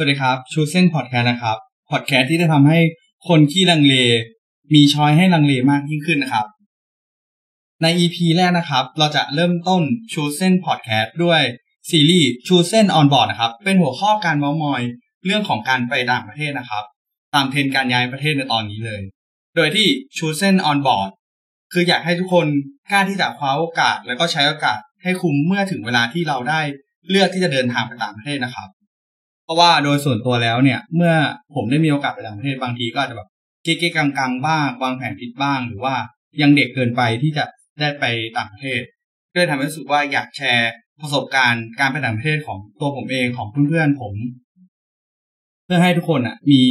สวัสดีครับ Choosen Podcast นะครับพอดแคสต์ที่จะทำให้คนที่ลังเล มี choice ให้ลังเลมากยิ่งขึ้นนะครับ ใน EP แรกนะครับ เราจะเริ่มต้น Choosen Podcast ด้วยซีรีส์ Choosen on board นะครับเป็นหัวข้อการเม้ามอยเรื่องของการไปต่างประเทศนะครับ ตามเทรนการย้ายประเทศในตอนนี้เลย โดยที่ Choosen on board คืออยากให้ทุกคนกล้าที่จะคว้าโอกาส แล้วก็ใช้โอกาสให้คุ้มเมื่อถึงเวลาที่เราได้เลือกที่จะเดินทางไปต่างประเทศนะครับ ราะว่าโดยส่วนตัวแล้วเนี่ย เมื่อผมได้มีโอกาสไปต่างประเทศบางทีก็อาจจะแบบเก๊กๆกังๆบ้างวางแผนผิดบ้าง หรือว่ายังเด็กเกินไปที่จะได้ไปต่างประเทศก็เลยทำให้รู้สึกว่าอยากแชร์ประสบการณ์การไปต่างประเทศของตัวผมเองของเพื่อนๆผม เพื่อให้ทุกคนอะ มี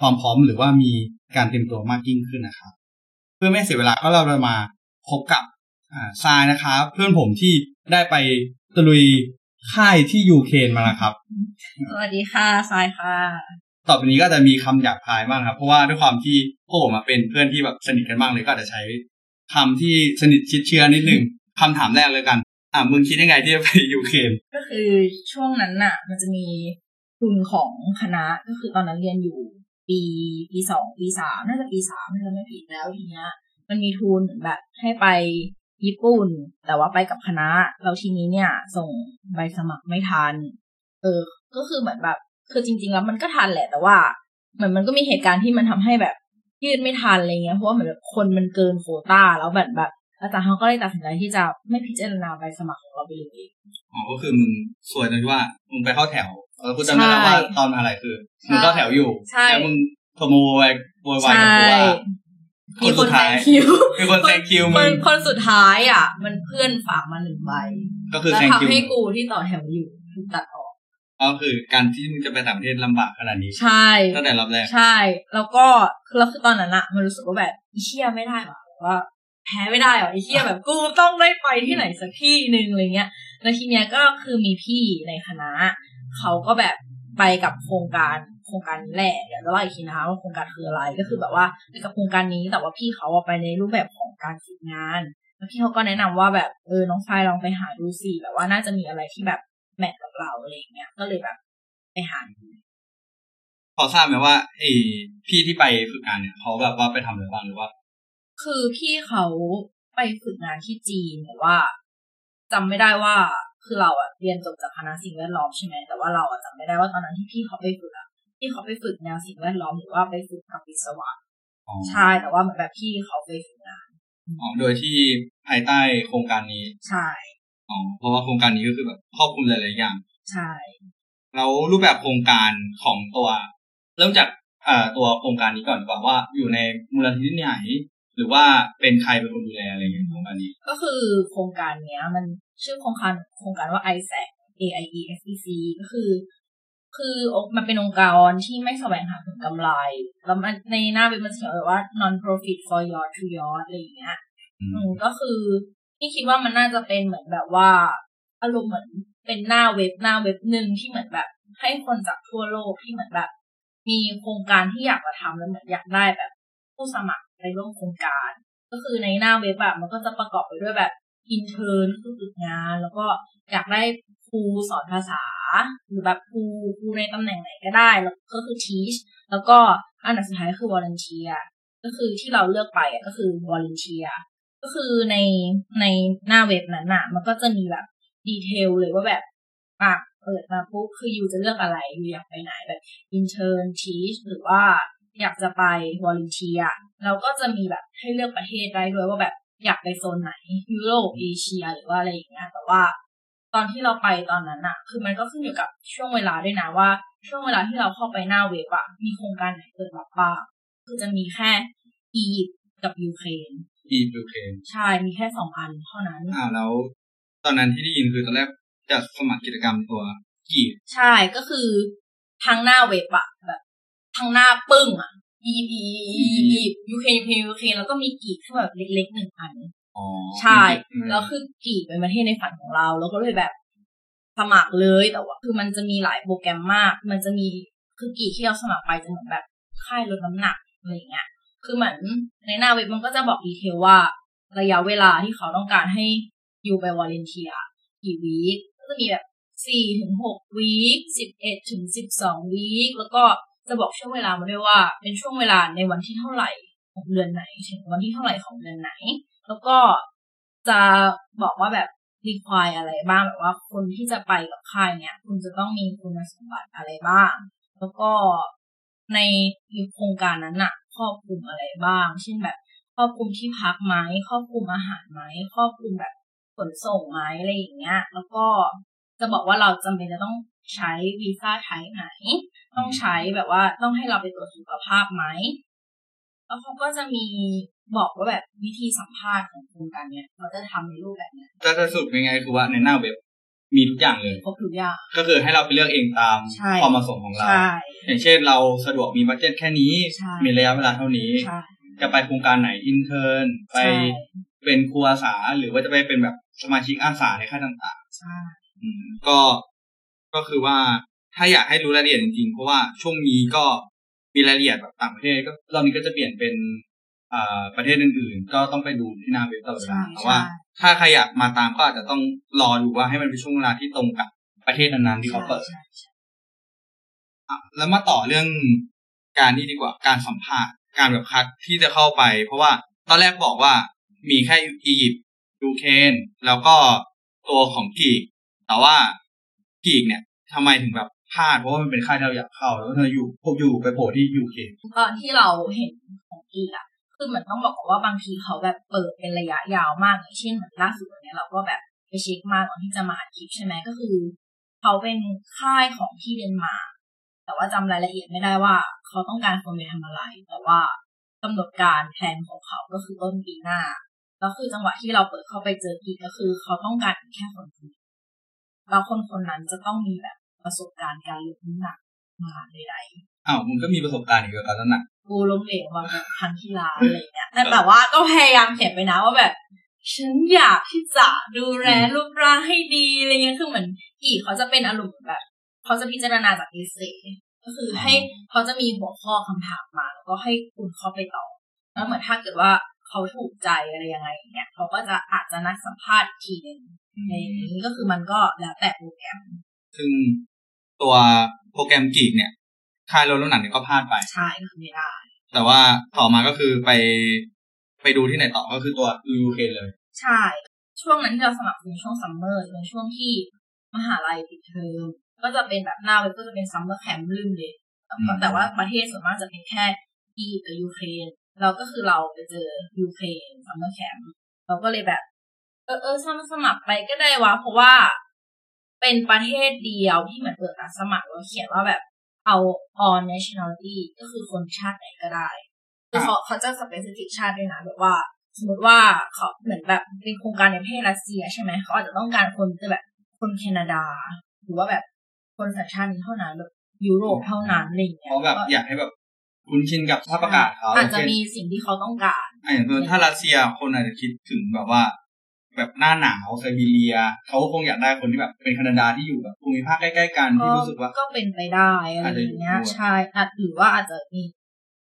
ความพร้อมหรือว่ามีการเตรียมตัวมากยิ่งขึ้นนะครับ เพื่อไม่เสียเวลาก็เราจะมาพบกับอ่าทรายนะครับ เพื่อนผมที่ได้ไปตะลุย ค่ายที่ยูเครนมาแล้วครับ สวัสดีค่ะทรายค่ะ ต่อไปนี้ก็จะมีคำหยาบคายมากครับ เพราะว่าด้วยความที่พวกผมมาเป็นเพื่อนที่แบบสนิทกันมากเลยก็อาจจะใช้คำที่สนิทชิดเชื้อนิดนึงคำถามแรกเลยกัน อะมึงคิดยังไงที่จะไปยูเครนก็คือช่วงนั้นน่ะ มันจะมีทุนของคณะก็คือตอนนั้นเรียนอยู่ปีปีสองปีสามน่าจะปีสามถ้าจำไม่ผิดแล้วทีเนี้ยมันมีทุนเหมือนแบบให้ไป ญี่ปุ่น แต่ว่าไปกับคณะแล้วทีนี้เนี่ย ส่งใบสมัครไม่ทัน เออ ก็คือเหมือนแบบ คือจริง ๆ แล้วมันก็ทันแหละ แต่ว่าเหมือนมันก็มีเหตุการณ์ที่มันทำให้แบบยืดไม่ทันอะไรเงี้ย เพราะว่าเหมือนแบบคนมันเกินโควต้า แล้วแบบแบบอาจารย์เขาก็เลยตัดสินใจที่จะไม่พิจารณาใบสมัครของเราไปเลยอ๋อ ก็คือมึงสวยตรงที่ว่ามึงไปเข้าแถวเออกูจำได้แล้วว่าตอนมหาอะไรคือมึงเข้าแถวอยู่ใช่แล้วมึงโทรโมโวยวายโวยวายกับกูว่าค มีนคสุนดแซท้ายงคิวมีคนแซงคิวคมึนงคนสุดท้ายอะ มันเพื่อนฝากมาหนึ่งใบก็คือแล้วแซงคิวทำให้กูที่ต่อแถวอยู่ถูกตัดออกก็คือการที่มึงจะไปต่างประเทศลำบากขนาดนี้ ใช่ตั้งแต่รอบแรกใช่ แล้วก็คือแล้วคือตอนนั้นอะมันรู้สึกว่าแบบไอีเชี่ยไม่ได้หรอว่าแพ้ไม่ได้หรอไอีเชี่ยแบบกูต้องได้ไปที่ไหนสักที่หนึ่งอะไรเงี้ยแล้วทีเนี้ยก็คือมีพี่ในคณะเขาก็แบบไปกับโครงการ โครงการนี้แหละเดี๋ยวจะเล่าอีกทีนะคะว่าโครงการคืออะไรก็คือแบบว่าไปกับโครงการนี้แต่ว่าพี่เขาอะไปในรูปแบบของการฝึกงานแล้วพี่เขาก็แนะนำว่าแบบเออน้องไฟลองไปหาดูสิแบบว่าน่าจะมีอะไรที่แบบแมทกับเราอะไรอย่างเงี้ยก็เลยแบบไปหาดูพอทราบไหมว่าไอ้พี่ที่ไปฝึกงานเนี่ยเขาแบบว่าไปทำอะไรบ้างหรือว่า คือพี่เขาไปฝึกงานที่จีนแต่ว่าจำไม่ได้ว่าคือเราอะเรียนจบจากคณะสิ่งแวดล้อมใช่ไหมแต่ว่าเราอะจำไม่ได้ว่าตอนนั้นที่พี่เขาไปฝึกอะ พี่เขาไปฝึกแนวสิ่งแวดล้อมหรือว่าไปฝึกกับวิศวะอ๋อใช่แต่ว่าเหมือนแบบพี่เขาไปฝึกงานอ๋อโดยที่ภายใต้โครงการนี้ใช่อ๋อเพราะว่าโครงการนี้ก็คือแบบครอบคลุมหลายๆอย่าง ใช่แล้วรูปแบบโครงการของตัว เริ่มจากเอ่อตัวโครงการนี้ก่อนดีกว่าว่าอยู่ในมูลนิธิไหนหรือว่าเป็นใครเป็นคนดูแลอะไรอย่างเงี้ยโครงการนี้ ก็คือโครงการเนี้ย มันชื่อโครงการโครงการว่า ISEC A I E S E C ก็คือ คือมันเป็นองค์กรที่ไม่แสวงหาผลกำไร แล้วมันในหน้าเว็บมันจะเขียนไว้ว่า non profit for your to your อะไรอย่างเงี้ยอืมอืมก็คือที่คิดว่ามันน่าจะเป็นเหมือนแบบว่าอารมณ์เหมือนเป็นหน้าเว็บหน้าเว็บหนึ่งที่เหมือนแบบ ให้คนจากทั่วโลกที่เหมือนแบบ มีโครงการที่อยากจะทำแล้วเหมือนอยากได้แบบ ผู้สมัครไปร่วมโครงการ ก็คือในหน้าเว็บแบบมันก็จะประกอบไปด้วยแบบ intern คือฝึกงาน แล้วก็อยากได้ ครูสอนภาษา หรือแบบครูครูในตำแหน่งไหนก็ได้แล้วก็คือ teach แล้วก็อันดับสุดท้ายคือ volunteer ก็คือที่เราเลือกไปก็คือ volunteer ก็คือในในหน้าเว็บนั้นน่ะมันก็จะมีแบบ detail เลยว่าแบบอะเปิดมาปุ๊บคือยูจะเลือกอะไรยูอยากไปไหนแบบ intern teach หรือว่าอยากจะไป volunteer เราก็จะมีแบบให้เลือกประเทศได้ด้วยว่าแบบอยากไปโซนไหนยุโรปเอเชีย หรือว่าอะไรอย่างเงี้ยแต่ว่า ตอนที่เราไปตอนนั้นอะคือมันก็ขึ้นอยู่กับช่วงเวลาด้วยนะว่า ช่วงเวลาที่เราเข้าไปหน้าเว็บอะมีโครงการไหนเปิดรับบ้างคือจะมีแค่อียิปต์กับยูเครนที่ยูเครนใช่มีแค่สองอันเท่านั้น อ่าแล้ว ตอนนั้นที่ได้ยินคือตอนแรกจะสมัครกิจกรรมตัวกีบใช่ก็คือทั้งหน้าเว็บอะแบบทั้งหน้าปึ้งอะอียิปต์อียิปต์ยูเครนยูเครนยูเครนแล้วก็มีกีบที่แบบเล็กๆหนึ่งอันอ๋อ ใช่อืมแล้วคือกีบเป็นประเทศในฝันของเรา แล้วก็เลยแบบสมัครเลยแต่ว่า คือมันจะมีหลายโปรแกรมมาก มันจะมีคือกีบที่เราสมัครไปจะเหมือนแบบค่ายลดน้ำหนักอะไรอย่างเงี้ยคือเหมือนในหน้าเว็บมันก็จะบอก detail ว่าระยะเวลาที่เขาต้องการให้อยู่ไป volunteer กี่ week ก็จะมีแบบสี่ถึงหก week สิบเอ็ดถึงสิบสอง week แล้วก็จะบอกช่วงเวลามาด้วยว่า เป็นช่วงเวลาในวันที่เท่าไหร่ของเดือนไหน ถึงวันที่เท่าไหร่ของเดือนไหน แล้วก็จะบอกว่าแบบ require อะไรบ้างแบบว่าคนที่จะไปกับค่ายเนี่ย คุณจะต้องมีคุณสมบัติอะไรบ้าง แล้วก็ในโครงการนั้นน่ะครอบคลุมอะไรบ้าง เช่นแบบครอบคลุมที่พักไหมครอบคลุมอาหารไหมครอบคลุมแบบขนส่งไหมอะไรอย่างเงี้ย แล้วก็จะบอกว่าเราจำเป็นจะต้องใช้วีซ่าไทยไหน ต้องใช้แบบว่าต้องให้เราไปตรวจสุขภาพไหมแล้วเขาก็จะมี บอกว่าแบบวิธีสัมภาษณ์ของโครงการเนี้ยเขาจะทำในรูปแบบเนี้ยจะจะสรุดง่ายๆคือว่าในหน้าเว็บมีทุกอย่างเลยครบทุกอย่างก็คือให้เราไปเลือกเองตามใช่ความเหมาะสมของเราใช่อย่างเช่นเราสะดวกมี budget แค่นี้ใช่มีระยะเวลาเท่านี้ใช่จะไปโครงการไหน intern ไปใช่เป็นครูอาสาหรือว่าจะไปเป็นแบบสมาชิกอาสาในค่ายต่างใช่ๆอืมก็ก็คือว่าถ้าอยากให้รู้รายละเอียดจริงๆ เพราะว่าช่วงนี้ก็มีรายละเอียดแบบต่างประเทศก็รอบนี้ก็จะเปลี่ยนเป็นอ่า ประเทศอื่นๆ ก็ต้องไปดูที่หน้าเว็บตลอดเวใช่ลาแต่ว่า ถ้าใครอยากมาตามก็อาจจะต้องรอดูว่าให้มันเป็นช่วงเวลาที่ตรงกับประเทศนั้นๆที่เขาเปิดใช่ใช่อะแล้วมาต่อเรื่องการนี่ดีกว่าการสัมภาษณ์การแบบคัดที่จะเข้าไป เพราะว่าตอนแรกบอกว่ามีแค่อียิปต์ยูเครนแล้วก็ตัวของกรีก แต่ว่ากรีกเนี่ยทำไมถึงแบบพลาดเพราะว่ามันเป็นค่ายที่เราอยากเข้าแล้วเธออยู่พวกอยู่ไปโผล่ที่ยูเครนตอนที่เราเห็นของกีกอะ คือเหมือนต้องบอกก่อนว่าบางทีเขาแบบเปิดเป็นระยะยาวมากอย่างเช่นเหมือนล่าสุดเนี่ยเราก็แบบไปเช็คมาก่อนที่จะมาอัดคลิปใช่ไหมก็คือ เขาเป็นค่ายของที่เดนมาร์กแต่ว่าจำรายละเอียดไม่ได้ว่า เขาต้องการคนไปทำอะไร แต่ว่ากำหนดการแผนของเขาก็คือต้นปีหน้าแล้วคือจังหวะที่เราเปิดเข้าไปเจออีกก็คือ เขาต้องการแค่คนคนเดียวแล้วคนคนนั้นจะต้องมีแบบประสบการณ์การลดน้ำหนักมาใด อ้าวมึงก็มีประสบการณ์อีกแล้วกันนั่นน่ะกูล้มเหลวมาแบบครั้งที่แล้วอะไรเงี้ยแต่แต่ว่าก็พยายามเขียนไปนะว่าแบบ ฉันอยากที่จะดูแลรูปร่างให้ดีอะไรเงี้ยคือเหมือนกี่เขาจะเป็นอารมณ์แบบเขาจะพิจารณาจากเอเซก็คือให้เขาจะมีหัวข้อคำถามมา แล้วก็ให้คุณเข้าไปตอบแล้วเหมือนถ้าเกิดว่าเขาถูกใจอะไรยังไงอย่างเงี้ยเขาก็จะอาจจะนัดสัมภาษณ์อีกทีหนึ่งในนี้ก็คือมันก็แล้วแต่โปรแกรม ซึ่งตัวโปรแกรมกรีกเนี่ย ค่ายลดน้ำหนักเนี่ยก็พลาดไป ใช่ก็คือไม่ได้ แต่ว่าต่อมาก็คือไปไปดูที่ไหนต่อก็คือตัวยูเครนเลย ใช่ ช่วงนั้นที่เราสมัครเป็นช่วง summer เป็นช่วงที่มหาลัยปิดเทอมก็จะเป็นแบบหน้าเว็บก็จะเป็น summer camp ลืมเลยแต่ว่าอืมแต่ว่าประเทศส่วนมากจะเป็นแค่อียิปต์กับยูเครนเราก็คือเราไปเจอยูเครน summer camp เราก็เลยแบบ เออเออสมัครสมัครไปก็ได้วะเพราะว่าเป็นประเทศเดียวที่เหมือนเปิดรับสมัครแล้วเขียนว่าแบบ เอา all nationality ก็คือคนชาติไหนก็ได้คือเขาเขาจะสเปซิฟิกชาติด้วยนะแบบว่า สมมติว่าเขาเหมือนแบบเป็นโครงการในประเทศรัสเซียใช่ไหมเขาอาจจะต้องการคนจะแบบคนแคนาดา หรือว่าแบบคนสัญชาตินี้เท่านั้นแบบยุโรปเท่านั้นอะไรอย่างเงี้เพยราะแบบก็อยากให้แบบคุ้นชินกับสภาพอากาศเขาอาจจะเช่นมีสิ่งที่เขาต้องการอะอย่างตัวถ้ารัสเซียคนอาจจะคิดถึงแบบว่า แบบหน้าหนาวไซบีเรีย เขาก็คงอยากได้คนที่แบบเป็นแคนาดาที่อยู่แบบภูมิภาคใกล้ๆกันที่รู้สึกว่าก็เป็นไปได้อะไรอย่างเงี้ยอาจจะอยู่ด้วยใช่อาจหรือว่าอาจจะมี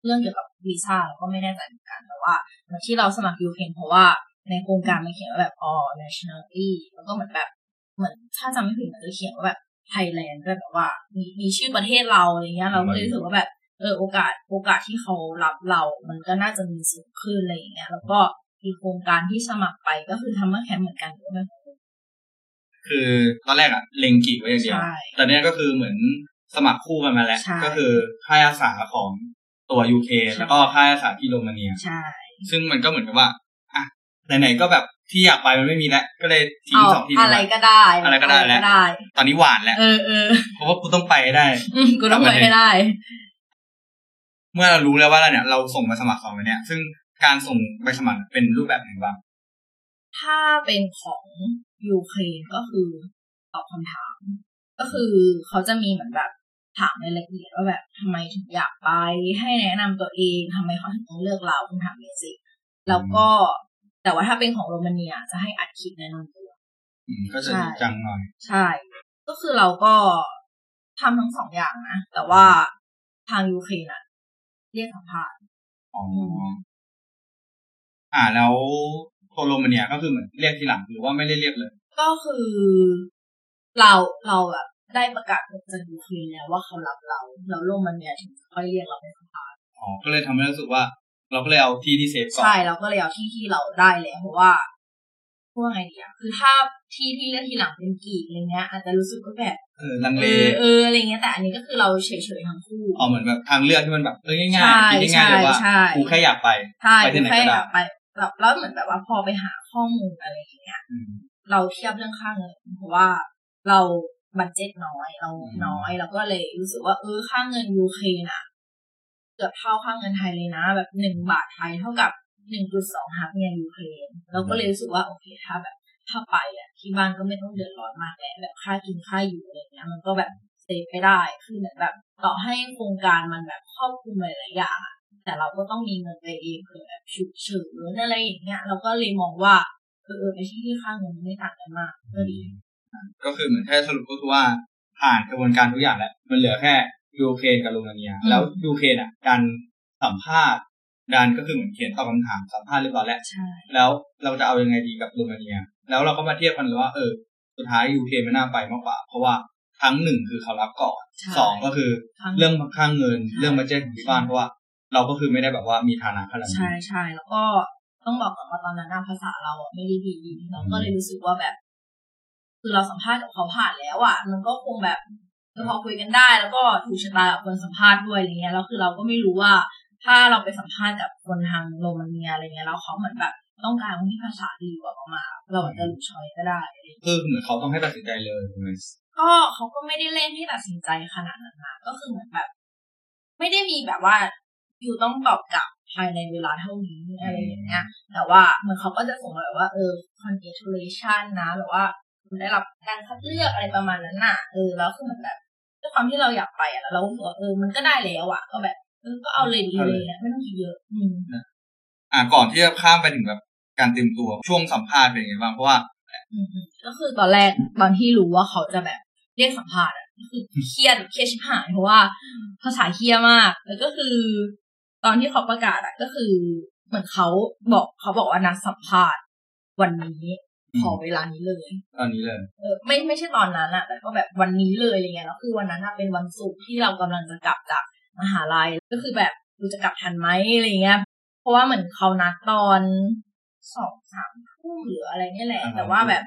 เรื่องเกี่ยวกับวีซ่าเราก็ไม่แน่ใจเหมือนกันแต่ว่าเหมือนที่เราสมัครยูเครนเพราะว่าในโครงการมันเขียนว่าแบบ all nationality แล้วก็เหมือนแบบเหมือนถ้าจำไม่ผิดมันจะเขียนว่าแบบไทยแลนด์ด้วยแบบว่า มีมีชื่อประเทศเราอะไรเงี้ยเราก็เลยรู้สึกว่าแบบเออโอกาสโอกาสที่เขารับเรา มันก็น่าจะมีสูงขึ้นอะไรอย่างเงี้ย แล้วก็ มีโครงการที่สมัครไปก็คือทำเมื่อแคมป์เหมือนกันก็ไม่คือตอนแรกอะเลงกีไว้อย่างเดียวใช่แต่เนี้ยก็คือเหมือนสมัครคู่กันมาแล้วใช่ก็คือค่ายอาสาของตัวยูเคใช่แล้วก็ค่ายอาสาที่โรมาเนียใช่ซึ่งมันก็เหมือนกับว่าอะไหนๆก็แบบที่อยากไปมันไม่มีแล้วก็เลยทิ้งเอาสองที่อะไรนี้ก็ได้ อะไรก็ได้แล้วได้ตอนนี้หวานแล้วเออเออเพราะว่ากูต้องไปให้ได้อืมกูต้องไปให้ได้ เมื่อเรารู้แล้วว่าเราเนี่ย เราส่งใบสมัครสองใบเนี่ย ซึ่ง การส่งใบสมัครเป็นรูปแบบไหนบ้าง ถ้าเป็นของยูเครนก็คือตอบคำถาม ก็คือเขาจะมีเหมือนแบบถามในรายละเอียดว่าแบบทำไมถึงอยากไปให้แนะนำตัวเองทำไมเขาถึงต้องเลือกเราคำถามเบสิกแล้วก็แต่ว่าถ้าเป็นของโรมาเนียจะให้อัดคลิปแนะนำตัวอืมก็จะใช่จริงจังหน่อย ใช่ ก็คือเราก็ทำทั้งสองอย่างนะ แต่ว่าทางยูเครนอะเรียกสัมภาษณ์ อ๋อมอ่าแล้วโคโลมาเนียก็คือเหมือนเรียกทีหลังหรือว่าไม่ได้เรียกเลย ก็คือ เราเราแบบได้ประกาศจากยูเครนแล้วว่าเขารับเราแล้วโรมาเนียถึงค่อยเรียกเราไปสัมภาษณ์อ๋อก็เลยทำให้รู้สึกว่า เราก็เลยเอาที่ที่เซฟก่อนใช่เราก็เลยเอาที่ที่เราได้แล้วเพราะว่าพูดว่าไงดีอะคือถ้าที่ที่เลือกทีหลังเป็นกรีกอะไรเงี้ยอาจจะรู้สึกว่าแบบเออลังเอเลอเอออะไรเงี้ยแต่อันนี้ก็คือเราเฉยๆทั้งคู่อ๋อเหมือนแบบทางเลือกที่มันแบบเออง่ายใช่ๆคิดง่ายๆเลยว่าใช่กูแค่อยากไปใช่ไปที่ไหนก็แค่ได้แบบไป แบบแล้วเหมือนแบบว่าพอไปหาข้อมูลอะไรอย่างเงี้ยอืมเราเทียบเรื่องค่าเงินเพราะว่าเรา budget น้อยเราอืมน้อยเราก็เลยรู้สึกว่าเออค่าเงินยูเครนอะเกือบเท่าค่าเงินไทยเลยนะ แบบหนึ่งบาทไทยเท่ากับหนึ่งจุดสองฮับเงินยูเครนเราก็เลยรู้สึกว่าโอเคถ้าแบบ ถ้าไปอะที่บ้านก็ไม่ต้องเดือดร้อนมากแหละแบบค่ากินค่าอยู่อะไรเงี้ยมันก็แบบเซฟไปได้คือเหมือนแบบ ต่อให้โครงการมันแบบครอบคลุมหลายๆอย่างอะ แต่เราก็ต้องมีเงินไปเองเผื่อแบบฉุกเฉินอะไรอย่างเงี้ยเราก็เลยมองว่าเออไปที่ที่ค่าเงินไม่ต่างกันมากก็ดีก็คือเหมือนแค่สรุปก็คือว่าผ่านกระบวนการทุกอย่างแล้ว มันเหลือแค่ยูเครนกับโรมาเนียอืมแล้วยูเครนอะการสัมภาษณ์การก็คือเหมือนเขียนตอบคำถามสัมภาษณ์เรียบร้อยแล้วใช่แล้วเราจะเอายังไงดีกับโรมาเนีย แล้วเราก็มาเทียบกันเลยว่าเออสุดท้ายยูเครนไม่น่าไปมากกว่า เพราะว่าทั้งหนึ่งคือเขารับก่อนใช่สองก็คือทั้งเรื่องค่าเงินใช่เรื่องบัจเจตของที่บ้านเพราะว่า เราก็คือไม่ได้แบบว่ามีฐานะขนาดใช่นี้ใช่แล้วก็ต้องบอกก่อนว่าตอนนั้นอะภาษาเราอะไม่ได้ดีเราก็เลยรู้สึกว่าแบบ คือเราสัมภาษณ์กับเขาผ่านแล้วอะมันก็คงแบบเออพอคุยกันได้ แล้วก็ถูกชะตากับคนสัมภาษณ์ด้วยอะไรเงี้ยแล้วคือเราก็ไม่รู้ว่า ถ้าเราไปสัมภาษณ์กับคนทางโรมาเนียอะไรเงี้ยแล้วเขาเหมือนแบบต้องการคนที่ภาษาดีกว่าประมาณเราอาจจะหลุดชอยก็ได้อะไรเงี้ยคือเหมือนเขาต้องให้ตัดสินใจเลยถูกไหมก็เขาก็ไม่ได้เร่งให้ตัดสินใจขนาดนั้นนะก็คือเหมือนแบบ ไม่ได้มีแบบว่าอ ยู่ต้องตอบกลับภายในเวลาเท่านี้อะไรอย่างเงี้ย แต่ว่าเหมือนเขาก็จะส่งมาแบบว่าเออ congratulation นะแบบว่าคุณได้รับการคัดเลือกอะไรประมาณนั้นน่ะเออแล้วคือเหมือนแบบด้วยความที่เราอยากไปอะแล้วเราก็รู้สึกว่าเออมันก็ได้แล้วอะ ก็แบบเออก็เอาเลยดีเลยเนี่ยไม่ต้องคิดเยอะ อืมอ่าก่อนที่จะข้ามไปถึงแบบการเตรียมตัวช่วงสัมภาษณ์เป็นยังไงบ้างเพราะว่าอืมอืมก็คือตอนแรกตอนที่รู้ว่าเขาจะแบบเรียกสัมภาษณ์อะก็คือเครียดเครียดชิบหายเพราะว่าภาษาเฮียมาก แล้วก็คือ ตอนที่เขาประกาศอะก็คือ เหมือนเขาบอกเขาบอกว่านัดสัมภาษณ์วันนี้อืมขอเวลานี้เลย ตอนนี้เลย เออไม่ไม่ใช่ตอนนั้นอะแต่ก็แบบวันนี้เลยอะไรเงี้ยแล้วคือวันนั้นอะเป็นวันศุกร์ที่เรากำลังจะกลับจากมหาลัยก็คือแบบดูจะกลับทันไหมอะไรเงี้ย เพราะว่าเหมือนเขานัดตอนสองสามทุ่มหรืออะไรเนี่ยแหละอ่าแต่ว่าแบบ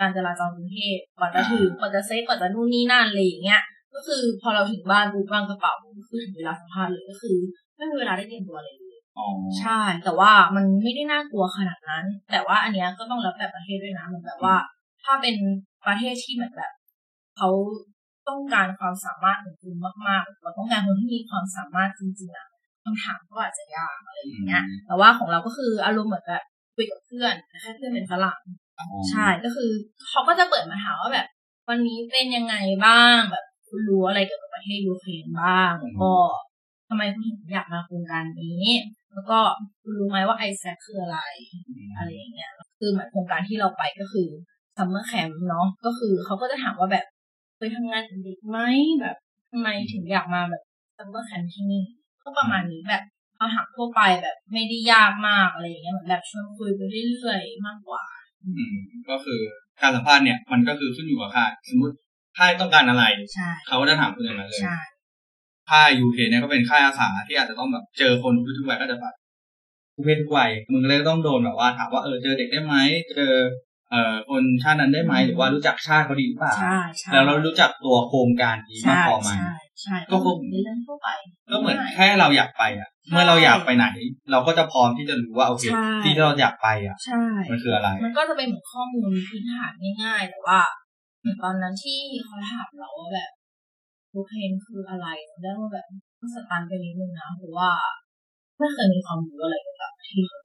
การจราจรกรุงเทพกว่าจะถึงกว่าจะเซ็ตกว่าจะนู่นนี่นั่นอะไรอย่างเงี้ย ก็คือพอเราถึงบ้านปุ๊บวางกระเป๋าก็คือถึงเวลาสัมภาษณ์เลยก็คือ ไม่มีเวลาได้เตรียมตัวอะไรเลยอ๋อใช่ แต่ว่ามันไม่ได้น่ากลัวขนาดนั้น แต่ว่าอันเนี้ยก็ต้องแล้วแต่ประเทศด้วยนะเหมือนแบบว่า ถ้าเป็นประเทศที่เหมือนแบบเขาต้องการความสามารถของคุณมากๆเราต้องการคนที่มีความสามารถจริงๆอะคำถามก็อาจจะยากอะไรอย่างเงี้ย แต่ว่าของเราก็คืออารมณ์เหมือนแบบคุยกับเพื่อนแต่แค่เพื่อนเป็นฝรั่งอ๋อใช่ก็คือเขาก็จะเปิดมาถามว่าแบบ วันนี้เป็นยังไงบ้างแบบคุณรู้อะไรเกี่ยวกับประเทศยูเครนบ้างแล้วก็ ทำไมคุณถึงอยากมาโครงการนี้ แล้วก็คุณรู้ไหมว่า AIESEC คืออะไร อะไรอย่างเงี้ย คือเหมือนโครงการที่เราไปก็คือ summer camp เนาะ ก็คือเขาก็จะถามว่าแบบเคยทำงานกับเด็กไหมแบบทำไมถึงอยากมาแบบ summer camp ที่นี่ ก็ประมาณนี้แบบเขาถามทั่วไปแบบไม่ได้ยากมากอะไรอย่างเงี้ยเหมือนแบบชวนคุยไปเรื่อยๆมากกว่า อืม ก็คือการสัมภาษณ์เนี่ยมันก็คือขึ้นอยู่กับค่ายสมมติค่ายต้องการอะไรใช่เขาก็จะถามคุณอย่างนั้นเลยใช่ ค่ายยูเคเนี่ยก็เป็นค่ายอาสาที่อาจจะต้องแบบเจอคนทุกเพศทุกวัยก็จะแบบทุกเพศทุกวัยมึงก็เลยต้องโดนแบบว่าถามว่าเออเจอเด็กได้ไหมเจอเอ่อคนชาตินั้นได้ไหมหรือว่ารู้จักชาติเขาดีหรือเปล่าใช่ใช่แล้วเรารู้จักตัวโครงการนี้มากใช่พอไหมใช่ใช่ก็ก็คงเป็นเรื่องทั่วไปก็เหมือนแค่เราอยากไปอะ เมื่อเราอยากไปไหน เราก็จะพร้อมที่จะรู้ว่าโอเคใช่ที่เราอยากไปอะใช่มันคืออะไร มันก็จะเป็นเหมือนข้อมูลพื้นฐานง่ายๆแต่ว่าเหมือนตอนนั้นที่เขาถามเราว่าแบบยู เครนคืออะไรจำได้ว่าแบบก็สตันไปนิดนึงนะเพราะว่าไม่เคยมีความรู้อะไรเกี่ยวกับที่เขา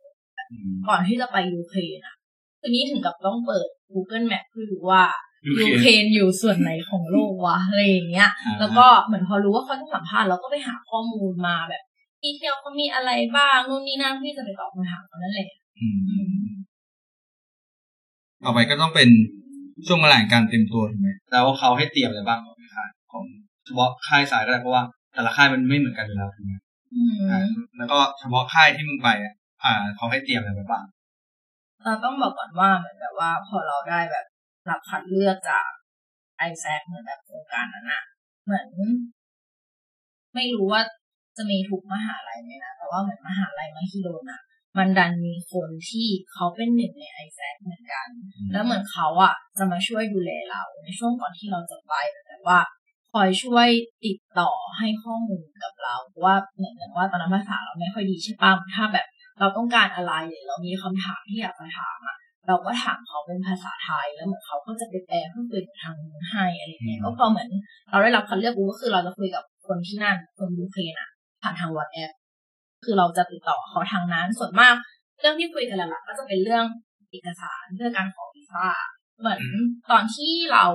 อืมก่อนที่จะไปยูเครนอะคือนี้ถึงกับต้องเปิด Google Map เพื่อดูว่ายูยูเคเครนอยู่ส่วนไหนของโลกวะอะไรอย่างเงี้ยอ่าแล้วก็เหมือนพอรู้ว่าเขาจะสัมภาษณ์เราก็ไปหาข้อมูลมาแบบที่เที่ยวเขามีอะไรบ้างนู่นนี่นั่นที่จะไปตอบคำถามเขานั่นแหละอืมต่อไปก็ต้องเป็นช่วงเวลาแห่งการเตรียมตัวถูกไหมแล้วเขาให้เตรียมอะไรบ้างของค่ายของเฉพาะค่ายสายก็ได้เพราะว่าแต่ละค่ายมันไม่เหมือนกันอยู่แล้วถูกไหมอืมอ่าแล้วก็เฉพาะค่ายที่มึงไปอะอ่าเขาให้เตรียมอะไรไปบ้างเราต้องบอกก่อนว่าเหมือนแบบว่าพอเราได้แบบรับคัดเลือกจากไอแซคเหมือนแบบโครงการนั้นอะเหมือน ไม่รู้ว่าจะมีทุกมหาลัยไหมนะแต่ว่าเหมือนมหาลัยมหิดลอะมันดันมีคนที่เขาเป็นหนึ่งในไอแซคเหมือนกัน แล้วเหมือนเขาอะจะมาช่วยดูแลเราในช่วงก่อนที่เราจะไปแต่ว่า คอยช่วยติดต่อให้ข้อมูลกับเราเพราะว่าเหมือนว่าตอนนั้นภาษาเราไม่ค่อยดีใช่ปะถ้าแบบเราต้องการอะไรหรือเรามีคำถามที่อยากจะถามอะเราก็ถามเขาเป็นภาษาไทยแล้วเหมือนเขาก็จะไปแปลเพื่อคุยกับทางนู้นให้อะไรเงี้ยก็พอเหมือน เราได้รับคัดเลือกก็คือเราจะคุยกับคนที่นั่นคนยูเครนอะผ่านทางวอทแอปคือเราจะติดต่อเขาทางนั้นส่วนมาก เรื่องที่คุยกันหลักๆก็จะเป็นเรื่องเอกสารเรื่องการขอวีซ่าเหมือนตอนที่เรา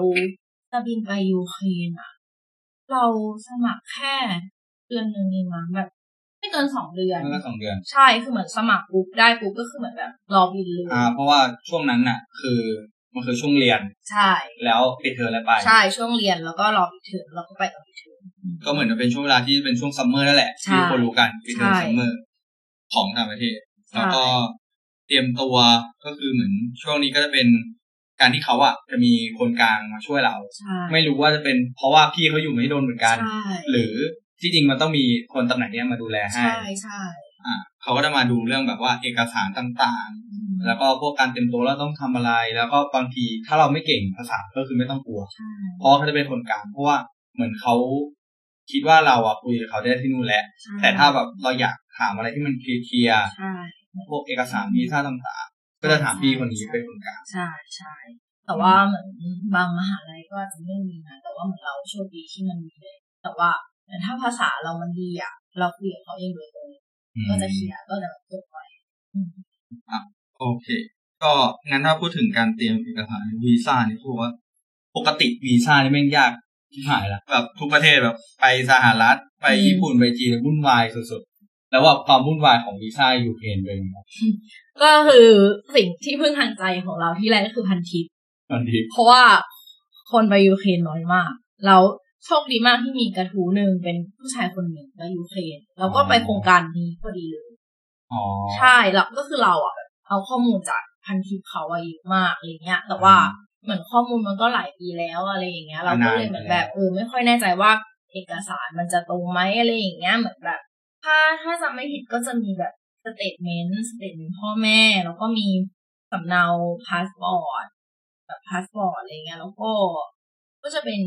จะบินไปยูเครนอะ เราสมัครแค่เดือนหนึ่งเองมั้งแบบไม่เกินสองเดือนเมื่อสองเดือน ใช่คือเหมือนสมัครปุ๊บได้ปุ๊บก็คือเหมือนแบบรอบินเลยอ่า เพราะว่าช่วงนั้นน่ะ คือมันคือช่วงเรียน ใช่ แล้วปิดเทอมแล้วไป ใช่ช่วงเรียนแล้วก็รอปิดเทอมแล้วก็ไปกับปิดเทอมก็เหมือนจะเป็นช่วงเวลาที่เป็นช่วง summer นั่นแหละใช่ที่ทุกคนรู้กันปิดเทอมใช่ summer ของต่างประเทศใช่แล้วก็เตรียมตัวก็คือเหมือนช่วงนี้ก็จะเป็น การที่เขาอะจะมีคนกลางมาช่วยเราใช่ไม่รู้ว่าจะเป็นเพราะว่าพี่เขาอยู่ไม่โดนเหมือนกันใช่หรือที่จริงมันต้องมีคนตำแหน่งเนี้ยมาดูแลให้ใช่ใช่อ่าเขาก็จะมาดูเรื่องแบบว่าเอกสารต่างอืมๆแล้วก็พวกการเตรียมตัวแล้วต้องทำอะไร แล้วก็บางทีถ้าเราไม่เก่งภาษาก็คือไม่ต้องกลัวใช่เพราะว่าเขาจะเป็นคนกลางเพราะว่าเหมือนเขาคิดว่าเราอะคุยกับเขาได้ที่นู่นแหละใช่แต่ถ้าแบบเราอยากถามอะไรที่มันเคลียร์ใช่ๆพวกเอกสารวีซ่าต่างๆ ก็จะถามพี่คนนี้เป็นคนกลางใช่ใช่แต่ว่าเหมือนบางมหาลัยก็อาจจะไม่มีนะแต่ว่าเหมือนเราโชคดีที่มันมีเลย แต่ว่าเหมือนถ้าภาษาเรามันดีอะ เราคุยกับเขาเองโดยตรงก็จะเคลียร์ก็จะจบไปอืมโอเค ก็งั้นถ้าพูดถึงการเตรียมเอกสารวีซ่าเนี่ยพูดว่า ปกติวีซ่านี่แม่งยากชิบหายละแบบทุกประเทศแบบไปสหรัฐไปญี่ปุ่นไปจีนวุ่นวายสุดๆ แล้วว่าความวุ่นวายของวีซ่ายูเครนเป็นยังไงก็คือสิ่งที่พึ่งทางใจของเราที่แรกก็คือพันทิปตอนที่เพราะว่าคนไปยูเครนน้อยมากแล้วโชคดีมากที่มีกระทู้หนึ่งเป็นผู้ชายคนหนึ่งไปยูเครนแล้วก็ไปโครงการนี้พอดีเลยอ๋อใช่แล้วก็คือเราอะแบบเอาข้อมูลจากพันทิปเขาอะเยอะมากอะไรเงี้ย แต่ว่าเหมือนข้อมูลมันก็หลายปีแล้วอะไรอย่างเงี้ย เราก็เลยเหมือนแบบเออไม่ค่อยแน่ใจว่าเอกสารมันจะตรงไหมอะไรอย่างเงี้ยเหมือนแบบ ถ้าถ้าจำไม่ผิดก็จะมีแบบ statement statement พ่อแม่ แล้วก็มีสำเนาพาสปอร์ตแบบพาสปอร์ตอะไรเงี้ยแล้วก็ก็จะเป็น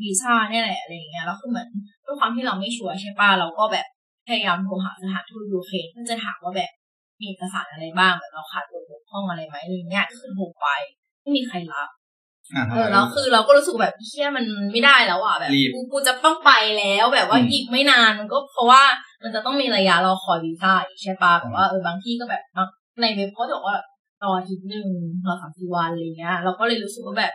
วีซ่าเนี่ยแหละอะไรเงี้ยแล้วคือเหมือนด้วยความที่เราไม่ชัวร์ใช่ป่ะเราก็แบบพยายามโทรหาสถานทูตยูเครนเพื่อจะถามว่าแบบมีเอกสารอะไรบ้างแบบเราขาดตกบกพร่องอะไรไหมอะไรเงี้ยก็คือโทรไปไม่มีใครรับ เออแล้วคือเราก็รู้สึกแบบเชี่ยมันไม่ได้แล้วอะแบบรีบกูกูจะต้องไปแล้วแบบว่าอืมอีกไม่นานมันก็เพราะว่ามันจะต้องมีระยะรอคอยวีซ่าอีกใช่ปะแบบว่าเออบางที่ก็แบบบางในเว็บเขาจะบอกว่ารออาทิตย์หนึ่งรอสามสี่วันอะไรเงี้ยเราก็เลยรู้สึกว่าแบบ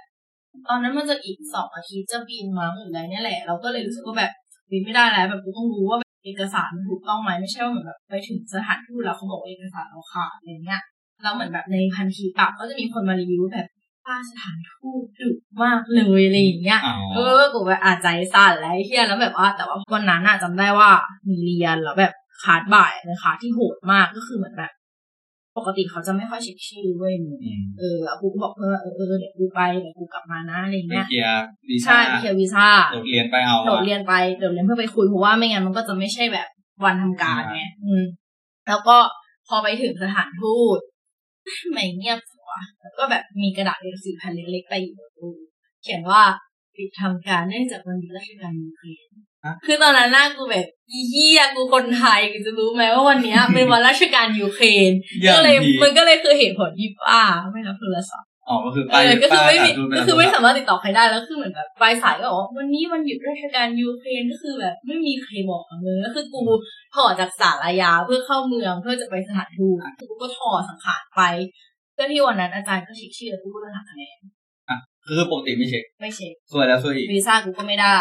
ตอนนั้นมันจะอีกสองอาทิตย์จะบินมั้งหรืออะไรเนี่ยแหละ เราก็เลยรู้สึกว่าแบบบินไม่ได้แล้วแบบกูต้องรู้ว่าแบบเอกสารมันถูกต้องไหมไม่ใช่ว่าเหมือนแบบไปถึงสถานทูตแล้วเขาบอกว่าเอกสารเราขาดอะไรเงี้ยแล้วเหมือนแบบในพันทีปรับก็จะมีคนมารีวิวแบบ ป้าสถานทูตดุมากเลยอะไรอย่างเงี้ยอ๋อเออ กูแบบอาจใจสั่นแล้วไอ้เฮียแล้วแบบว่าแต่ว่าวันนั้นน่ะจำได้ว่ามีเรียนแล้วแบบคาบบ่ายเป็นคาบที่โหดมากก็คือเหมือนแบบ ปกติเขาจะไม่ค่อยเช็คชื่อเว้ยมึงอืมเออแล้วกูก็บอกเพื่อนว่าเออเออเดี๋ยวกูไปเดี๋ยวกูกลับมานะอะไรไปเงี้ยเคลียร์วีซ่าใช่ไปเคลียร์วีซ่าโดดเรียนไปเอาโดดอะเรียนไปโดดเรียนเพื่อไปคุยเพราะว่าไม่งั้นมันก็จะไม่ใช่แบบวันทำการไงอืม แล้วก็พอไปถึงสถานทูตไมเงียบจังวะ แล้วก็แบบมีกระดาษ A4 แผ่นเล็กๆไปอยู่บนตู้เขียนว่าปิดทำการเนื่องจากวันหยุดราชการยูเครนคือตอนนั้นหน้ากูแบบอีเหี้ยกูคนไทยกูจะรู้ไหมว่าวันเนี้ยเป็นวันราชการยูเครนอย่าก็งเลยดีมันก็เลยคือเหตุผลที่ป้าไม่รับโทรศัพท์อ๋อก็คือเอไปอก็คือไม่มีปสาธุปก็รับคือไม่โทรศัพท์สามารถติดต่อใครได้แล้วคือเหมือนแบบปลายสายก็บอกว่าวันนี้วันหยุดราชการยูเครนก็คือแบบไม่มีใครบอกเลยก็คือกูถอดจากสารอาญาเพื่อเข้าเมืองเพื่อจะไปสถานทูตกูก็ถอดสังขารไป เพื่อที่วันนั้นอาจารย์ก็เช็คชื่อแล้วกูก็ต้องหักคะแนนคือปกติไม่เช็คไม่เช็คสวยแล้วสวยอีกวีซ่ากูก็ไม่ได้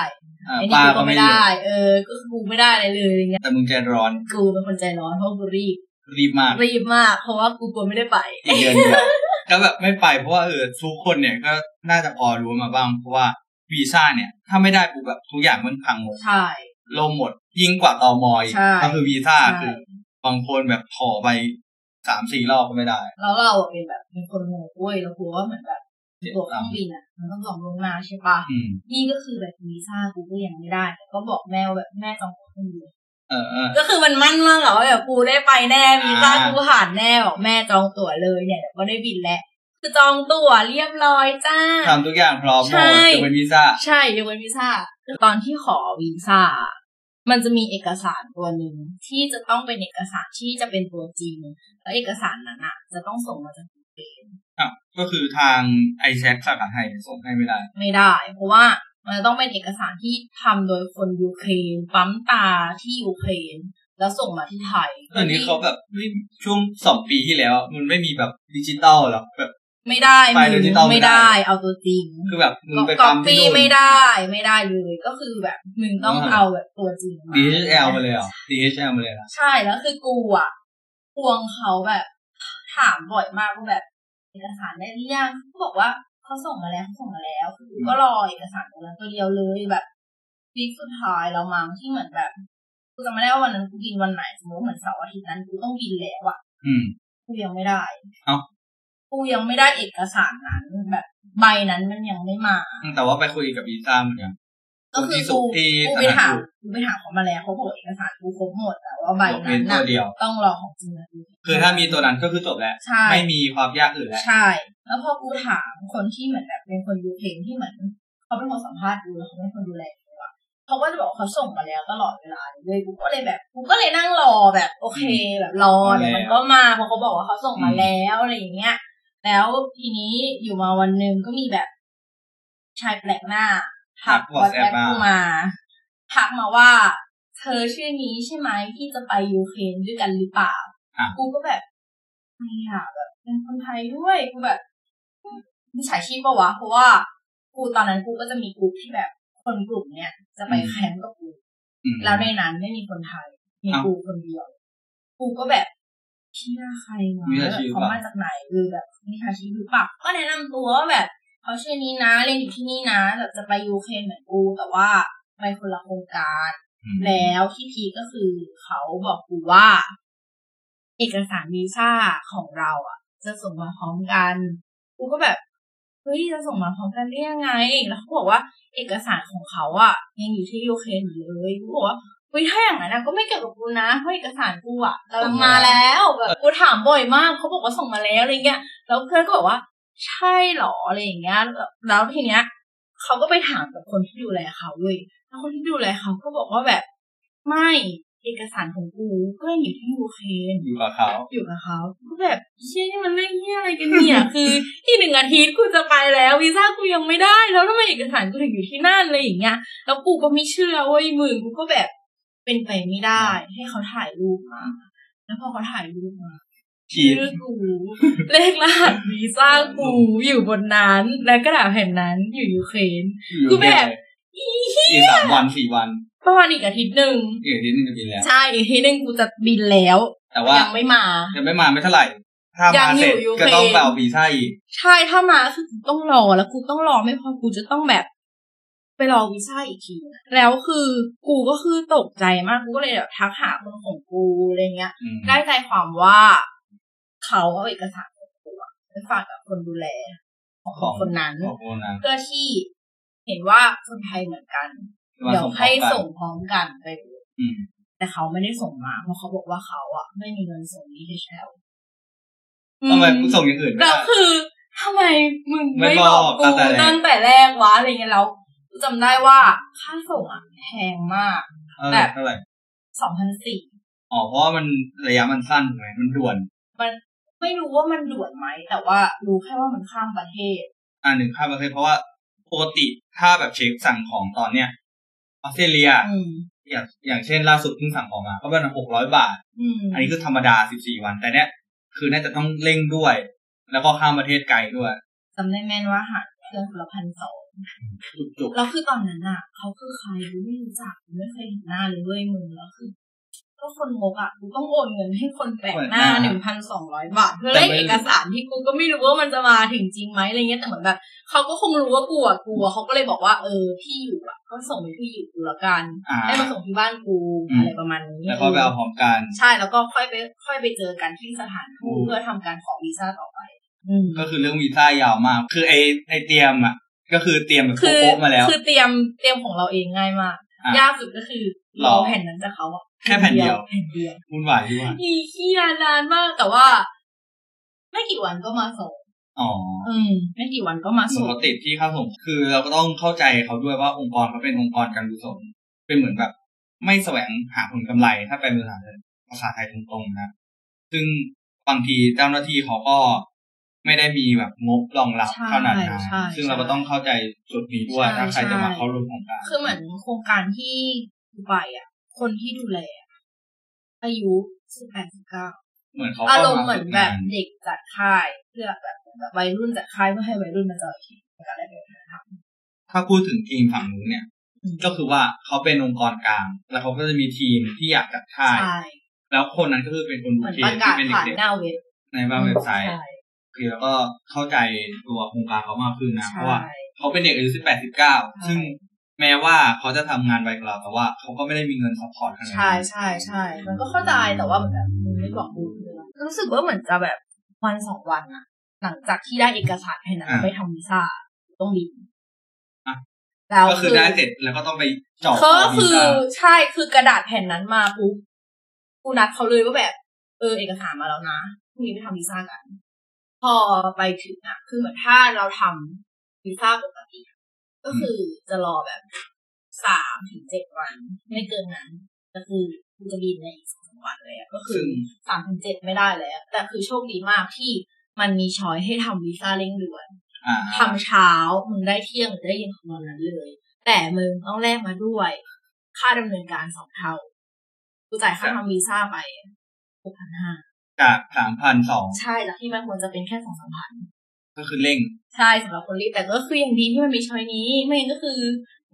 อ่าไอ้นี่ป้ากูก็ก็ไม่ไม่ได้ได้ เออก็คือกูไม่ได้อะไรเลยอะไรเงี้ยแต่มึงใจร้อนกูเป็นคนใจร้อนเพราะกูรีบรีบมากรีบมากเพราะว่ากูกลัวไม่ได้ไปอีกเดือนเดียวก็แบบไม่ไปเพราะว่าเออทุกคนเนี่ยก็น่าจะพอรู้มาบ้าง เพราะว่าวีซ่าเนี่ย ถ้าไม่ได้ปุ๊บแบบทุกอย่างมันพังหมดใช่ล่มหมดยิ่งกว่าตอมอยใช่ก็คือวีซ่าใช่คือบางคนแบบขอไป สามสี่รอบก็ไม่ได้ แล้วเราอะเป็นแบบเป็นคนโง่เว้ยเรากลัวว่าเหมือนแบบตั๋วเครื่องบินอะ มันต้องจองล่วงหน้าใช่ปะอืมนี่ก็คือแบบวีซ่ากูก็ยังไม่ได้ แต่ก็บอกแม่ว่าแบบแม่จองตั๋วเครื่องบินเออเออก็คือมันมั่นมากอะว่าแบบกูได้ไปแน่วีซ่าอ่ากูผ่านแน่บอกแม่จองตั๋วเลยเนี่ยเดี๋ยวก็ได้บินแล้วคือจองตั๋วเรียบร้อยจ้าทำทุกอย่างพร้อมหมใช่ดจะเป็นวีซ่าใช่ยกเว้นวีซ่าตอนที่ขอวีซ่า มันจะมีเอกสารตัวหนึ่งที่จะต้องเป็นเอกสารที่จะเป็นตัวจริง แล้วเอกสารนั้นอะจะต้องส่งมาจากยูเครนอะก็คือทางไอแซคสาขาไทยส่งให้ไม่ได้ ไม่ได้ เพราะว่ามันจะต้องเป็นเอกสารที่ทำโดยคนยูเครนปั๊มตาที่ยูเครนแล้วส่งมาที่ไทยตอนนี้เขาแบบเฮ้ยช่วงสองปีที่แล้ว มันไม่มีแบบดิจิตอลหรอกแบบ ไม่ได้ไฟล์มึดิจิตอลงไม่ไม่ได้ ได้ เอาตัวจริงคือแบบมึงไปก๊อปั๊ปมที่ปี้นู่น ไม่ได้ไม่ได้เลยก็คือแบบมึงต้องอ่า เอาแบบตัวจริงมา DHL มาเลยเหรอ DHL มาเลยเหรอใช่แล้วคือกูอะทวงเขาแบบ ถามบ่อยมากว่าแบบ เอกสารได้หรือยังเขาบอกว่าเขาส่งมาแล้วเขาส่งมาแล้วคือกูก็รอเอกสารตัวนั้นตัวเดียวเลยแบบวีคสุดท้ายแล้วมั้งที่เหมือนแบบกูจำไม่ได้ว่าวันนั้นกูบินวันไหนสมมติเหมือนเสาร์อาทิตย์นั้นกูต้องบินแล้วอะอืม กูยังไม่ได้ เอ้า กูยังไม่ได้เอกสารนั้น แบบใบนั้นมันยังไม่มา แต่ว่าไปคุยกับวีซ่าเหมือนกันก็คือที่สุกูที่กูสไปถานถามทูตกูไปถามเขามาแล้วเขาบอกเอกสารกูครบหมดแต่ว่าใบยกเว้นั้นนตัน่ะวเดียวต้องรอของจริงนะคือถ้ามีตัวนั้นก็คือจบแล้วใช่ไม่มีความยากอื่นแล้วใช่ แล้วพอกูถามคนที่เหมือนแบบเป็นคนยูเครนที่เหมือนเขาเป็นคนสัมภาษณ์กูแล้วเขาเป็นคนดูแลกูอะเขาก็จะบอกว่าเขาส่งมาแล้วตลอดเวลาเลยกูก็เลยแบบกูก็เลยนั่งรอแบบโอเคแบบรอเดี๋ยวมันก็มาเพราะเขาบอกว่าเขาส่งมาแล้วอะไรอย่างเงี้ย แล้วทีนี้อยู่มาวันหนึ่งก็มีแบบชายแปลกหน้าทักทักวอทแอ WhatsApp ปมากูมาทักมาว่า เธอชื่อนี้ใช่ไหมที่จะไปยูเครนด้วยกันหรือเปล่าอะกูก็แบบไม่อะแบบเป็นคนไทยด้วยกูแบบมีฉายชีพปะวะเพราะว่ากูตอนนั้นกูก็จะมีกลุ่มที่แบบคนกลุ่มเนี้ยจะไปแคมป์กับกูอืมแล้วในนั้นไม่มีคนไทยมีเอ้ากูคนเดียว กูก็แบบเชื่อใครวะวิชาแบบชีพเขาเปล่ามาจากไหนคือแบบมีชาชีพหรือเปล่าก็แนะนำตัวว่าแบบเขาชื่อนี้นะเรียนอยู่ที่นี่นะแบบจะไปยูเครนเหมือนกู แต่ว่าไปคนละโครงการอืมแล้วที่พีคก็คือเขาบอกกูว่า เอกสารวีซ่าของเราอะ จะส่งมาพร้อมกันกูก็แบบเฮ้ยจะส่งมาพร้อมกันได้ยังไง แล้วเขาบอกว่าเอกสารของเขาอะ ยังอยู่ที่ยูเครนอยู่เลยกูบอกว่า เฮ้ยถ้าอย่างนั้นนะก็ไม่เกี่ยวกับกูนะเพราะเอกสารกูอะกำลังมาแล้วแบบกูถามบ่อยมากเขาบอกว่าส่งมาแล้วอะไรเงี้ยแล้วเพื่อนก็บอกว่า ใช่เหรออะไรอย่างเงี้ยแล้วแล้วทีเนี้ยเขาก็ไปถามกับคนที่ดูแลเขาเว้ยแล้วคนที่ดูแลเขาก็บอกว่าแบบไม่เอกสารของกูก็ยังอยู่ที่ยูเครนอยู่กับเขาอยู่กับเขาก็แบบเชี่ยนี่มันเรื่องเหี้ยอะไรกันเนี่ยคืออีกหนึ่งอาทิตย์กูจะไปแล้ววีซ่ากูยังไม่ได้ แล้วทำไมเอกสารกูถึงอยู่ที่นั่นอะไรอย่างเงี้ยแล้วกูก็ไม่เชื่อเว้ยมึงกูก็แบบ เป็นไปไม่ได้ ให้เขาถ่ายรูปมา แล้วพอเขาถ่ายรูปมาขีดชื่อกูเลขรหัสวีซ่ากูอยู่บนนั้น และกระดาษแผ่นนั้นอยู่ยูเครนอยู่กูแบบอีกสามวันสี่วันประมาณอีกอาทิตย์หนึ่งอีกอาทิตย์หนึงจะบินแล้ว ใช่อีกอาทีหนึ่งกูจะบินแล้ว แต่ว่ายังไม่มายังไม่มาไม่เท่าไหร่ ถ้ายัมางอยู่เสร็จยูเครนก็ต้องไปเอาวีซ่าอีกใช่ถ้ามาคือกูต้องรอแล้วกูต้องรอไม่พอกูจะต้องแบบ ไปรอวีซ่าอีกทีนะแล้วคือกูก็คือตกใจมาก กูก็เลยแบบทักหาคนของกูอะไรเงี้ยอืมได้ใจความว่าเขาเอาเอกสารของกูอะไปฝากกับคนดูแลของคนนั้นของคนนั้นเพื่อที่เห็นว่าคนไทยเหมือนกันมาเดี๋ยวพร้อมให้กันส่งพร้อมกันไปเลยอืมแต่เขาไม่ได้ส่งมา เพราะเขาบอกว่าเขาอะไม่มีเงินส่ง DHL ทำไมมึงส่งอย่างอื่นไม่แล้วได้คือทำไมมึงไม่ไม่บบออกกกูตั้งแต่แรกตั้งแต่แรกวะอะไรเงี้ยแล้วกู จำได้ว่าค่าส่งอะแพงมากเออแบบเท่าไหร่สองพันสี่อ๋อเพราะว่ามันระยะมันสั้นถูกไหมมันด่วน มันไม่รู้ว่ามันด่วนไหม แต่ว่ารู้แค่ว่ามันข้ามประเทศ อ่าหนึ่งค่าประเทศเพราะว่าปกติถ้าแบบเช็คสั่งของตอนเนี้ยออสเตรเลียอืมอย่างอย่างเช่นล่าสุดเพิ่งสั่งของมา ก็เป็นหกร้อยบาทอืมอันนี้คือธรรมดาสิบสี่วัน แต่เนี้ยคือน่าจะต้องเร่งด้วย แล้วก็ข้ามประเทศไกลด้วยจำได้แม่นว่าหารเครื่องคนละพันสองจุก แล้วคือตอนนั้นอะเขาคือใครกูไม่รู้จักกูไม่เคยเห็นหน้าเลยเว้ยมึงแล้วคือก็คนงกอะกูต้องโอนเงินให้คนแปลกหน้าหนึ่งพันสองร้อยบาท เพื่อแลกเอกสารที่กูก็ไม่รู้ว่ามันจะมาถึงจริงไหมอะไรเงี้ยแต่เหมือนแบบเขาก็คงรู้ว่ากูอะกูอะเขาก็เลยบอกว่าเออที่อยู่อะก็ส่งไปที่อยู่กูละกันๆอ่าให้มาส่งที่บ้านกูอืมอะไรประมาณนี้แล้วก็ไปเอาพร้อมกันใช่แล้วก็ค่อยไปค่อยไปเจอกันที่สถานทูตอืมเพื่อทำการขอวีซ่าต่อไปอืมก็คือเรื่องวีซ่ายาวมาก คือไอไอเตรียมอะ ก็คือเตรียมแบบคือโป๊ะๆมาแล้ว คือเตรียมเตรียมของเราเองง่ายมากอะยากสุดก็คือรอรอแผ่นนั้นจากเขาอะแค่แผ่นเดียวแผ่นเดียววุ่นวายที่ว่าอีเคียนานมากแต่ว่า ไม่กี่วันก็มาส่งอ๋ออืมไม่กี่วันก็มาเหมือนส่งเขาติดที่ค่าส่งคือเราก็ต้องเข้าใจเขาด้วยว่าองค์กรเขาเป็นองค์กรการกุศลเป็นเหมือนแบบ ไม่แสวงหาผลกำไรถ้าเป็นภาษาภาษาไทยตรงๆนะซึ่งบางทีเจ้าหน้าที่เขาก็ ไม่ได้มีแบบงบรองรับใช่ขนาดนั้นใช่ซึ่งเราก็ต้องเข้าใจจุดนี้ด้วยใช่ถ้าใครจะมาใช่เข้าร่วมโครงการ คือเหมือนโครงการที่ดูไปอะ คนที่ดูแลอะอายุสิบแปดสิบเก้าเหมือนเขาอาก็รมณ์มาเหมือฝึนกแบงาบนเด็กจัดค่ายเพื่อแบบแบบวัยรุ่นจัดค่ายเพื่อให้วัยรุ่นมาจอยทีในการได้เป็นวัฒนธรรมถ้าพูดถึงทีมฝั่งนู้นเนี่ยอืมก็คือว่าเขาเป็นองค์กรกลาง แล้วเขาก็จะมีทีมที่อยากจัดค่ายใช่แล้วคนนั้นก็คือเป็นคนเหดูมือนเคประสกาที่ศเป็นผ่านเด็กหน้าเว็บๆในบ้านเว็บไซต์ใช่ คือแล้วก็เข้าใจตัวโครงการเขามากขึ้นนะใช่เพราะว่าเขาเป็นเด็กอายุสิบแปดสิบเก้าซึ่งแม้ว่าเขาจะทำงานไวกว่าเราแต่ว่าเขาก็ไม่ได้มีเงิน support ขนาดนั้นใช่ใช่ใช่มันก็เข้าใจแต่ว่าเหมือนแบบมึงไม่บอกกูเลยนะรู้สึกว่าเหมือนจะแบบวันสองวันอะหลังจากที่ได้เอกสารแผ่นนั้นอ่าไปทำวีซ่าต้องบินอะแล้วก็คือได้เสร็จแล้วก็ต้องไปเจาะก็ต่คือวีซ่าใช่คือกระดาษแผ่นนั้นมาปุ๊บกูนัดเขาเลยว่าแบบ เออเอกสารมาแล้วนะพรุ่งนี้ไปทำวีซ่ากัน พอไปถึงอะคือเหมือนถ้าเราทำวีซ่าปกติอะก็คือจะรอแบบสามถึงเจ็ดวัน ไม่เกินนั้นก็คือกูจะบินในอีกสองสามวันเลยอะก็คือซึ่งสามถึงเจ็ดไม่ได้เลยอะแต่คือโชคดีมากที่มันมีช้อยให้ทำวีซ่าเร่งด่วนอ่าทำเช้ามึงได้เที่ยงหรือได้เย็นของวันนั้นเลย แต่มึงต้องแลกมาด้วย ค่าดำเนินการสองเท่ากูจ่ายค่าทำวีซ่าไปหกพันห้า จากสามพันสองใช่จากที่มันควรจะเป็นแค่สองสามพันก็คือเร่ง ใช่สำหรับคนรีบแต่ก็คืออย่างดีที่มันมีช้อยนี้ไม่งั้นก็คือ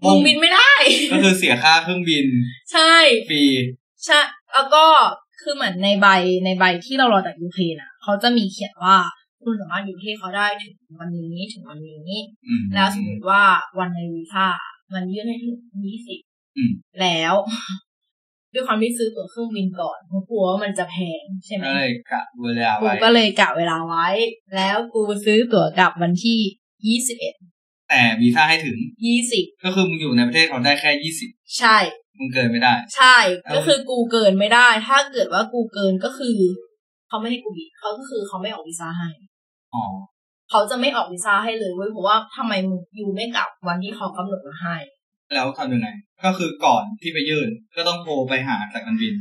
มึมึงงบินไม่ได้ ก็คือเสียค่าเครื่องบิน ใช่ฟรีใช่แล้วก็คือเหมือนในใบในใบที่เรารอจากยูเครนอะ เขาจะมีเขียนว่าคุณสามารถอยู่ประเทศเขาได้ถึงวันนี้ถึงวันนี้อืมแล้วสมมติว่าวันในวีซ่ามันยื่นให้ถึงยี่สิบอืมแล้ว ด้วยความที่ซื้อตั๋วเครื่องบินก่อนเพราะกลัวว่ามันจะแพงใช่ไหมก็เลยกะเวลากูไว้ก็เลยกะเวลาไว้ แล้วกูซื้อตั๋วกลับวันที่ยี่สิบเอ็ดแต่วีซ่าให้ถึงยี่สิบก็คือมึงอยู่ในประเทศเขาได้แค่ยี่สิบใช่มึงเกินไม่ได้ ใช่เออก็คือกูเกินไม่ได้ ถ้าเกิดว่ากูเกินก็คือ เขาไม่ให้กูบินเขาก็คือเขาไม่ออกวีซ่าให้อ๋อเขาจะไม่ออกวีซ่าให้เลยเว้ยเพราะว่าทำไมมึงยูไม่กลับวันที่เขากำหนดมาให้ แล้วทำยังไง ก็คือก่อนที่ไปยื่น ก็ต้องโทรไปหาสายการบิน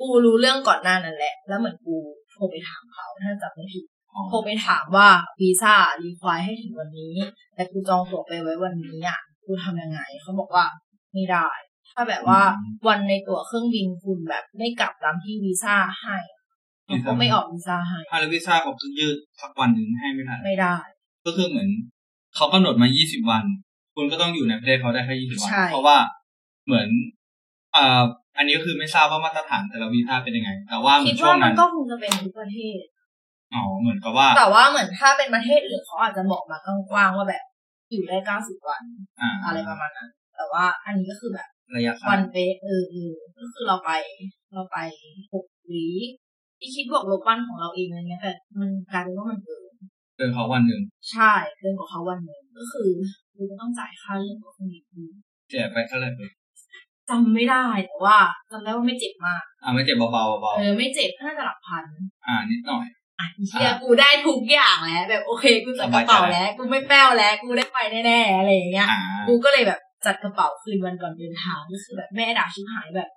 กูรู้เรื่องก่อนหน้านั้นแหละ แล้วเหมือนกูโทรไปถามเขาถ้าจำไม่ผิดอ๋อโทรไปถามว่าวีซ่ารีควายให้ถึงวันนี้ แต่กูจองตั๋วไปไว้วันนี้อะกูทำยังไง เขาบอกว่าไม่ได้ ถ้าแบบว่าวันในตั๋วเครื่องบินคุณแบบไม่กลับตามที่วีซ่าให้เขาก็ไม่ออกวีซ่าให้ถ้าแล้ววีซ่าเขาคือยืดสักวันหนึ่งให้ไม่ทันไม่ได้ ก็คือเหมือนเขากำหนดมา 20 วัน คุณก็ต้องอยู่ในประเทศเขาได้แค่20วันใช่เพราะว่าเหมือนอ่าอันนี้ก็คือไม่ทราบว่ามาตรฐานแต่ละวีซ่าเป็นยังไง แต่ว่าเหมืคิอดนช่วว่างมันั้นนก็คงจะเป็นทุกประเทศอ๋อเหมือนกับว่า แต่ว่าเหมือนถ้าเป็นประเทศอื่นเขาอาจจะบอกมากว้างๆว่าแบบ อยู่ได้เก้าสิบวันอ่าอะไรประมาณนั้นแต่ว่าอันนี้ก็คือแบบระยะสั้วันนเป๊ะเออเออก็คือเราไป เราไปหกวีที่คิดบวกลบวันของเราเองอะไรเงี้ยแต่มันกลายเป็นว่ามันเกินเจอเขาวันหนึ่งใช่เกินกว่าเขาวันหนึ่งก็คือ กูก็ต้องจ่ายค่าเรื่องของเครื่องบินอีกเสียไปเท่าไหร่เลยจำไม่ได้แต่ว่าจำได้ว่าไม่เจ็บมากอ่าไม่เจ็บเบาๆเบาเออไม่เจ็บน่าจะหลักพันๆอ่านิดหน่อยอะอีเฮียกูได้ทุกอย่างแล้วแบบโอเคกูจัดกระเป๋าแล้ว กูไม่แป้วแล้ว กูได้ไปแน่ๆอะไรอย่างเงี้ยอ่ากูก็เลยแบบจัดกระเป๋าคืนวันก่อนเดินทางก็คือแบบแม่ด่าชิบหายแบบ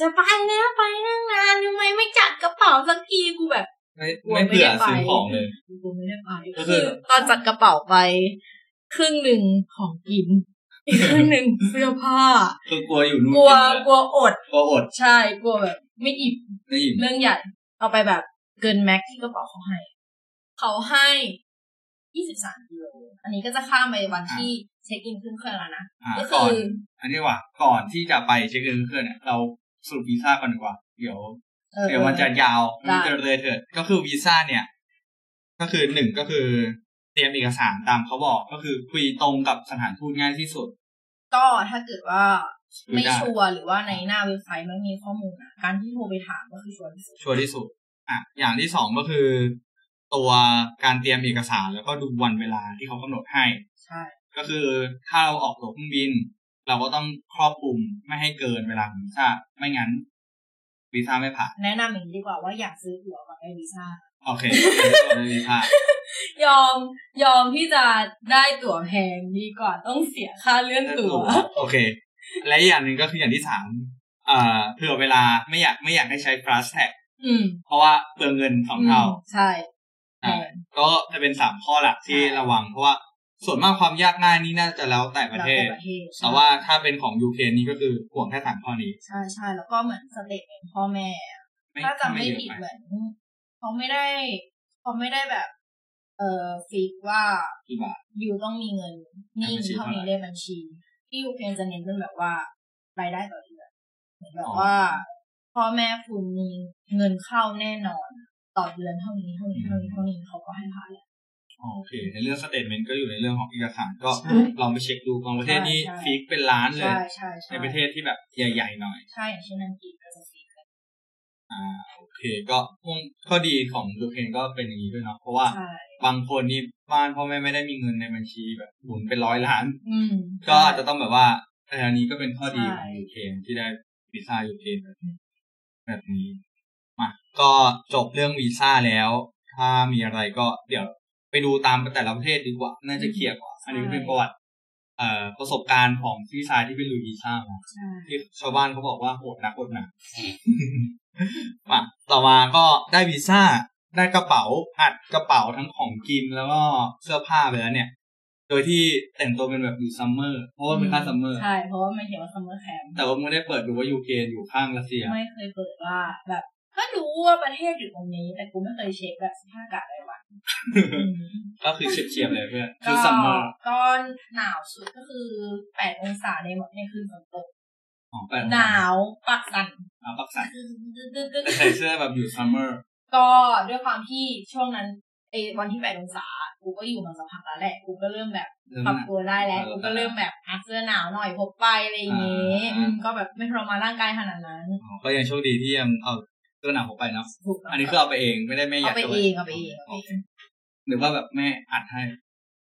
จะไปแล้วไปนั่งนานทำไมไม่จัดกระเป๋าสักทีกูแบบไม่ไม่เผื่อซื้อของเลยกูไม่ได้ไปก็ก็คืคืออตอนจัดกระเป๋าไป ครึ่งหนึ่งของกิน อีกครึ่งหนึ่งเสื้อผ้า คือกลัวอยู่นู่นกลัวกินกลัวอด กลัวอดใช่กลัวแบบ ไม่อิ่มไม่อิ่มเรื่องใหญ่เอาไปแบบเกินแม็กที่กระเป๋าเขาให้ เขาให้ยี่สิบสามกิโลอันนี้ก็จะข้ามไปวันที่เช็คอินขึ้นเครื่องแล้วนะอ่าก็ก่คืออนอันนี้ว่าก่อนที่จะไปเช็คอินเครื่องเนี่ยเราสรุปวีซ่าก่อนดีกว่า เดี๋ยวออเดี๋ยวมันจะยาวได้มันจะเลยเถิดก็คือวีซ่าเนี่ย ก็คือหนึ่งก็คือ เตรียมเอกสารตามเขาบอกก็คือคุยตรงกับสถานทูตง่ายที่สุด ก็ถ้าเกิดว่าคุยไม่ได้ชัวร์หรือว่าในหน้าเว็บไซต์ไม่มีข้อมูลอะการที่โทรไปถามก็คือชัวร์ที่สุดชัวร์ที่สุดอะอย่างที่สองก็คือ ตัวการเตรียมเอกสารแล้วก็ดูวันเวลาที่เขากำหนดให้ใช่ก็คือถ้าเราออกตั๋วเครื่องบิน เราก็ต้องครอบคลุมไม่ให้เกินเวลาของวีซ่าไม่งั้นวีซ่าไม่ผ่านแนะนำอย่างนี้ดีกว่าว่าอยากซื้อตั๋วก่อนได้วีซ่า โอเคตัววีซ่ายอมยอมที่จะได้ตั๋วแพงดีกว่าต้องเสียค่าเลื่อนตั๋วโอเค และอีกอย่างหนึ่งก็คืออย่างที่สามเอ่อเผื่อเวลาไม่อยากไม่อยากให้ใช้ fast tag อืมเพราะว่าเปลืองเงินสองเท่ามใช่อ่าก็จะเป็นสามข้อหลักที่ระวัง เพราะว่าส่วนมากความยากง่ายนี่น่าจะแล้วแต่ประเทศแล้วแต่ประเทศแต่ว่าถ้าเป็นของยูเครนนี่ก็คือห่วงแค่สามข้อนี้ ใช่ใช่แล้วก็เหมือน statement พ่อแม่ไม่ ถ้าจำไม่เยอะผิดไปเหมือน เขาไม่ได้ เขาไม่ได้แบบ เอ่อ fix ว่ากี่บาท you ต้องมีเงินนิ่งบัญชีเท่าเท่าไหร่นี้เลขบัญชี ที่ยูเครนจะเน้นเป็นแบบว่ารายได้ต่อเดือนเหมือนแบบอ๋อว่าพ่อแม่คุณมีเงินเข้าแน่นอน ต่อเดือนเท่านี้เท่านี้เท่านี้เท่านี้เขาก็ให้ผ่านแหละอ๋อโอเค ในเรื่อง statement ก็อยู่ในเรื่องของเอกสารก็ใช่ลองไปเช็คดูบางประเทศนี่ใช่ fix เป็นล้านเลยใช่ใช่ใช่ในประเทศที่แบบใหญ่ๆหน่อย ใช่อย่างเช่นอังกฤษก็จะฟิกเลย อ่าโอเคก็พวกข้อดีของยูเครนก็เป็นอย่างนี้ด้วยเนาะเพราะว่าใช่บางคนนี่บ้านพ่อแม่ไม่ได้มีเงินในบัญชีแบบหมุนเป็นร้อยล้านอืมก็อาจจะต้องแบบว่าเอออันนี้ก็เป็นข้อดีใช่ของยูเครนที่ได้วีซ่ายูเครนแบบนี้แบบนี้มาก็จบเรื่องวีซ่าแล้ว ถ้ามีอะไรก็เดี๋ยวไปดูตามแต่ละประเทศดีกว่า น่าจะเคลียร์กว่า อันนี้ก็เป็นประวัติเอ่อ ประสบการณ์ของพี่ชายที่ไปลุยวีซ่ามาใช่ที่ชาวบ้านเขาบอกว่าโหดนักโหดหนักมาต่อมาก็ได้วีซ่าได้กระเป๋าอัดกระเป๋าทั้งของกินแล้วก็เสื้อผ้าไปแล้วเนี่ย โดยที่แต่งตัวเป็นแบบอยู่ summer เพราะว่าเป็นค่าย summer ใช่เพราะว่ามันเขียนว่า summer camp แต่ว่าไม่ได้เปิดดูว่ายูเครนอยู่ข้างรัสเซีย ไม่เคยเปิดว่าแบบก็รู้ว่าประเทศอยู่ตรงนี้ แต่กูไม่เคยเช็คแบบสภาพอากาศรายวันอืม ก็คือเฉียบๆเลยเพื่อนก็คือซัมเมอร์ก็หนาวสุดก็คือแปดองศาในในคืนฝนตกอ๋อแปดหนาวปากสั่นอ่าปากสั่นตึ๊ดๆๆแต่ใส่เสื้อแบบอยู่ summerก็ด้วยความที่ช่วงนั้นไอ้วันที่แปดองศากูก็อยู่มาสักพักแล้วแหละกูก็เริ่มแบบเริ่มปรับหนักตัวได้แล้วเออกูก็เริ่มแบบอะเสื้อหนาวหน่อยพกไปอะไรอย่างงี้อ่าอืมก็แบบไม่ทรมานร่างกายขนาดนั้นอ๋อก็ยังโชคดีที่ยังเอา เสื้อหนาวผมไปเนาะถูกต้งอันนี้คือเอาไปเองไม่ได้แม่ยัเอาดไปข้เองเอาไปเองเอาไปเองหรือว่าแบบแม่อัดให้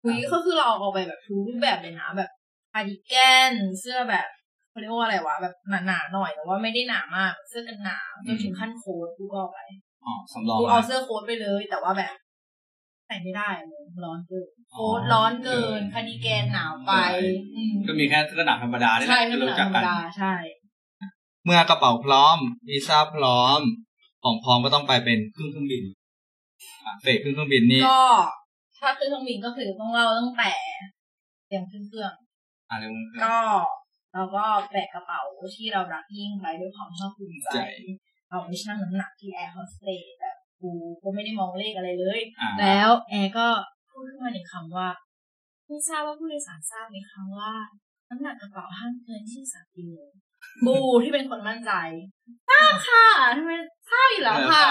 คุยก็คือเราเอาไปแบบทุกรูปแบบเลยนะแบบคาร์ดิแกนเสื้อแบบเขาเรียกว่าอะไรวะแบบหนาๆหน่อยแต่ว่าไม่ได้หนามากเสื้อกันหนาวจนถึงขั้นโค้ทกูก็เอาไปอ๋อสำรองกูเอาไว้เสื้อโค้ทไปเลย แต่ว่าแบบใส่ไม่ได้อะมึงร้อนเกินอ๋อโค้ทร้อนเกินเกินคาร์ดิแกนหนาวไปเกินอืมก็มีแค่เสื้อหนาวธรรมดานี่แหใช่ละไม่ที่เป็นรู้หจันักงธรรกัมนดาใช่ เมื่อกระเป๋าพร้อมวีซ่าพร้อม ของพร้อมก็ต้องไปเป็นเครื่องเครื่องบินอะเฟสเครื่องเครื่องบินนี่ก็ถ้าขึ้นเครื่องบินก็คือต้องเล่าตั้งแต่เตรียมขึ้นเครื่อง อะไรมึงก็เราก็แบกกระเป๋าที่เรารักยิ่งไปด้วยความภาคภูมิใจใจ เอาไปชั่งน้ำหนักที่แอร์โฮสเตสแบบกูก็ไม่ได้มองเลขอะไรเลยอ่าแล้วแอร์ก็พูดขึ้นมาหนึ่งคำว่าไม่ทราบว่าผู้โดยสารทราบไหมคะว่าน้ำหนักกระเป๋าห้ามเกินที่สามกิโล กูที่เป็นคนมั่นใจทราบค่ะทำไมทราบอยู่แล้วค่ะ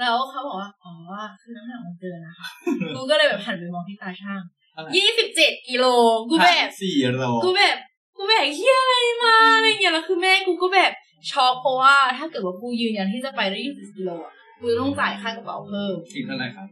แล้วเขาบอกว่า อ๋อ คือน้ำหนักมันเกินนะคะ กูก็เลยแบบหันไปมองที่ตาช่างเท่าไหร่ยี่สิบเจ็ดกิโล กูแบบสี่โลกูแบบ กูแบบเฮียอะไรมาอะไรเงี้ย แล้วคือแม่กูก็แบบช็อกเพราะว่าถ้าเกิดว่ากูยืนยันที่จะไปได้ยี่สิบกิโลอะกูต้องจ่ายค่ากระเป๋าเพิ่มอีกเท่าไหร่ครับ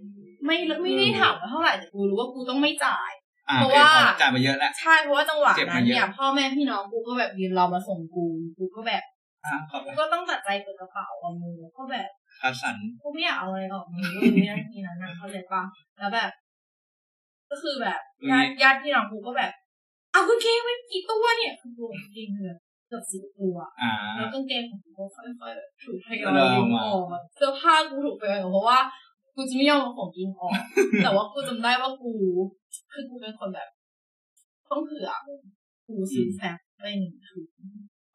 ไม่ไม่ได้ถามว่าเท่าไหร่แต่กูรู้ว่ากูต้องไม่จ่ายอ่า เพราะโอเคว่าพอจ่ายมาเยอะแล้วใช่เพราะว่าจังหวะเก็บนั้มานเยอะเนี่ยพ่อแม่พี่น้องกูก็แบบยืนรอมาส่งกูกูก็แบบอ่าขอบกูก็ต้องตัดใจเปิดกระเป๋าอะมึงก็แบบคัดสรรกูไม่อยากเอาอะไรออกมือเลยวินาทีนั้นนะเข้าใจปะแล้วแบบ ก็คือแบบญาติญาติพี่น้องกูก็แบบเอากางเกงไปกี่ตัวเนี่ยคือกูกางเกงเลยเกือบสิบตัวอ่าแล้วกางเกงของกูก็ค่อยๆแบบถูกทยอเอยอดึงมาออกอะเสื้อผ้ากูถูกทยอยออกเพราะว่า กูจะไม่ยอมเอาของกินออก แต่ว่ากูจำได้ว่ากู คือกูเป็นคนแบบ ต้องเผื่อ กูซื้อแฟบไปหนึ่งถุง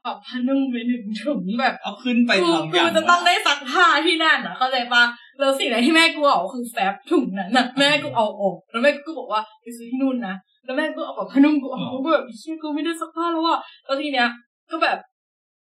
ปรับผ้านุ่มไปหนึ่งถุงแบบเอาขึ้นไปกูทำอกูย่างจะต้องได้ซักผ้าที่นั่นอะเข้าใจปะแล้วสิ่งไหนที่แม่กูเอาคือแฟบถุงนั้นน่ะแม่กูเอาออกแล้วแม่กูบอกว่าไปซื้อที่นู่นนะแล้วแม่กูเอาแบบผ้านุ่มกูออกกูแบบเชี่ยกูไม่ได้ซักผ้าแล้วอะแล้วทีเนี้ยก็แบบ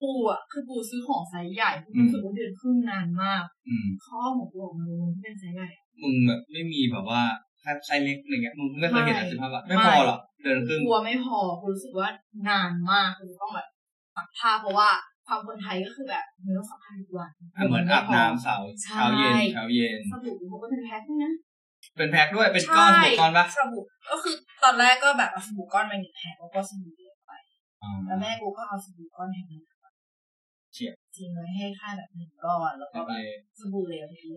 กูอะคือกูซื้อของไซส์ใหญ่กูรู้สึกว่าเดือนครึ่งนานมากอืมข้อของกูออกมาเลยที่เป็นไซส์ใหญ่มึงแบบไม่มีแบบว่าแค่ไซส์เล็กอะไรเงี้ยมึงไม่เคยเห็นไม่สิบห้าบาทไม่ไม่พอหรอกเดือนครึ่งกลัวไม่พอกูรู้สึกว่านานมากกูต้องแบบซักผ้าเพราะว่าความคนไทยก็คือแบบมึงต้องซักผ้าทุกวันอะเหมือนอาบน้ำเสาใช่เช้าเย็นเช้าเย็นสบู่กูก็เป็นแพ็คด้วยนะเป็นแพ็คด้วยเป็นก้อนสบู่ก้อนปะสบู่ก็คือตอนแรกก็แบบเอาสบู่ก้อนมาหนึ่งแพ็คแล้วก็สบู่เหลวไปอ่าแล้วแม่กูก็เอาสบู่ก้อนแพ็คนึงเฉียบ จริงไว้ให้ค่าแบบหนึ่งก้อนแล้วก็ไปสบู่เหลวที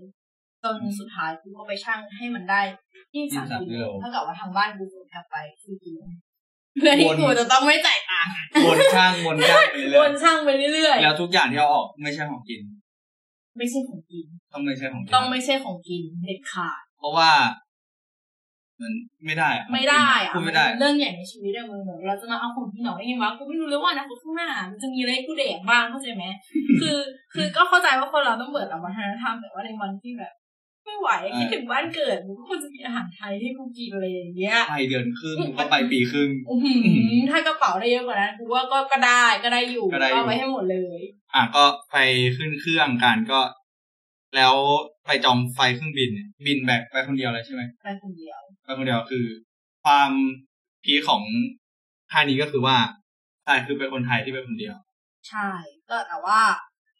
จนสุดท้ายกูก็ไปชั่งให้มันได้ยี่สาม23กิกิโลโลเท่ากับว่าทางบ้านกูสูญกลับไปสี่กิโลเพื่อที่กูจะต้องไม่จ่ายตังค์วนช่างวนช่างไปวเรื่อยนช่างไปเรื่อยๆแล้วทุกอย่างที่เอาออกไม่ใช่ของกินๆไม่ใช่ของกิน ต้องไม่ใช่ของกินต้องไม่ใช่ของกินเด็ดขาดเพราะว่า มันไม่ได้อะไม่ได้อะพูดไม่ได้นเป็นเรื่องใหญ่ในชีวิตอะมึงเหมือนเราจะมาเอาของที่หนอยได้ไงวะกูไม่รู้เลยว่าอนะข้างหน้ามันจะมีอะไรให้กูแดกบ้างเข้าใจไหมคือคือก็เข้าใจว่าคนเราต้องเบื่อกับวัฒนธรรมแต่ว่าในวันที่แบบไม่ไหวคิดถึงบ้านเกิดกูก็ควรจะมีอาหารไทยให้กูกินอะไรอย่างเงี้ยไปเดือนครึ่งก็ไปปีครึ่งอื้อหือถ้ากระเป๋าได้เยอะกว่านั้นกูว่าก็ก็ได้ก็ได้อยู่ก็ได้อยู่เอาไปให้หมดเลย อะก็ไปขึ้นเครื่องกันก็ แล้วไปจองไฟเครื่องบินเนี่ยบินแบบไปคนเดียวเลยใช่ไหมไปคนเดียว ไปคนเดียวคือ ความพีคของท่านี้ก็คือว่าใช่คือเป็นคนไทยที่ไปคนเดียว ใช่ก็แต่ว่า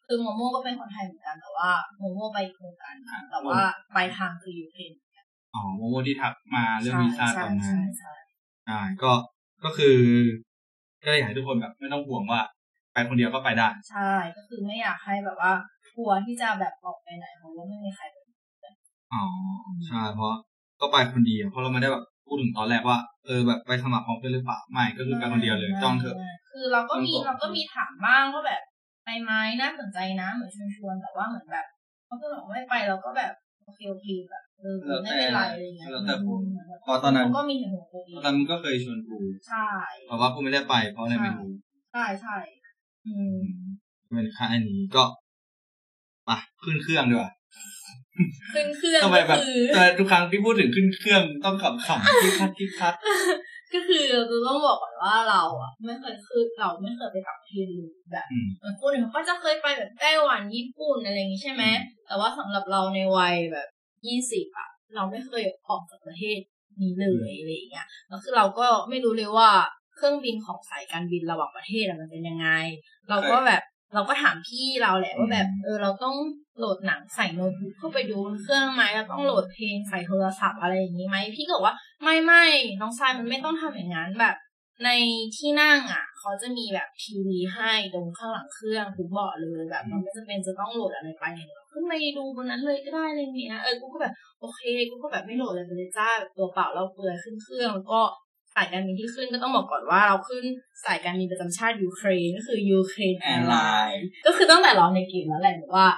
คือโมโม่ก็เป็นคนไทยเหมือนกันแต่ว่าโมโม่ไปโครงการแต่ว่าไปทางคือยูเครนอ๋อโมโมที่ทักมาเรื่องวีซ่าตใช่อนนั้ใช่นใช่อ่าก็ก็คือ ก็เลยอยากให้ทุกคนแบบไม่ต้องห่วงว่าไปคนเดียวก็ไปได้ ใช่ ก็คือไม่อยากให้แบบว่ากลัวที่จะแบบออกไปไหนเพราะว่าไม่มีใครไปอ๋อใช่เพราะ ก็ไปคนเดียวเพราะเราไม่ได้แบบพูดถึงตอนแรกว่าเออแบบไปสมัครพร้อมกันหรือเปล่าไม่ก็คือไปคนเดียวเลยจองเถอะ คือเราก็มีต้องบอกเราก็มีถามบ้างว่าแบบไปไหมน่าสนใจนะเหมือนชวนชวนๆแต่ว่าเหมือนแบบเขาก็บอกว่าไม่ไปเราก็แบบโอเคโอเคแบบเออไม่เป็นไรอะไรอย่างเงี้ยแล้วแต่คนอืมเพราะตอนนั้นเขาก็มีเหตุผลตัวเอตองนนั้นมันก็เคยชวนกูใช่เพราะว่ากูไม่ได้ไปเพราะอะไรไม่รู้ใช่ใช่อืมเป็นค่าอันนี้ก็ไปขึ้นเครื่องดีกว่า ขึ้นเครื่องทำไมก็แบบคือแต่ทุกครั้งที่พูดถึงขึ้นเครื่องต้องขำขำคิดคัดคิดคัดก็คือเราต้องบอกก่อนว่าเราอะ ไม่เคยคือเราไม่เคยไปต่างประเทศเลยแบบอืมเหมือนคนอื่นเขาก็จะเคยไปแบบไต้หวันญี่ปุ่นอะไรอย่างงี้ใช่ไหมแต่ว่าสำหรับเราในวัยแบบยี่สิบอะ เราไม่เคยออกจากประเทศนี้เลยอะไรอย่างเงี้ยแล้วคือเราก็ไม่รู้เลยว่าเครื่องบินของสายการบินระหว่างประเทศอะมันเป็นยังไง เราก็แบบ เราก็ถามพี่เราแหละว่าแบบเออเราต้องโหลดหนังใส่โน้ตบุ๊กเข้าไปดูเครื่องไหมเราต้องโหลดเพลงใส่โทรศัพท์อะไรอย่างนี้ไหมพี่ก็บอกว่าไม่ไม่น้องทรายมันไม่ต้องทำอย่างนั้นแบบ ในที่นั่งอะ เขาจะมีแบบทีวีให้ตรงข้างหลังเครื่องทุกเบาะเลยแบบเราไม่จำเป็นจะต้องโหลดอะไรไปเราขึ้นไปดูบนนั้นเลยก็ได้อะไรเงี้ยเออกูก็แบบโอเคกูก็แบบไม่โหลดอะไรไปเลยจ้าแบบตัวเปล่าเล่าเปลือยขึ้นเครื่องแล้วก็ สายการบินที่ขึ้นก็ต้องบอกก่อนว่าเราขึ้นสายการบินประจำชาติยูเครนก็คือ Ukraine Airlines ก็คือตั้งแต่เราใน gate แล้วแหละแบบว่า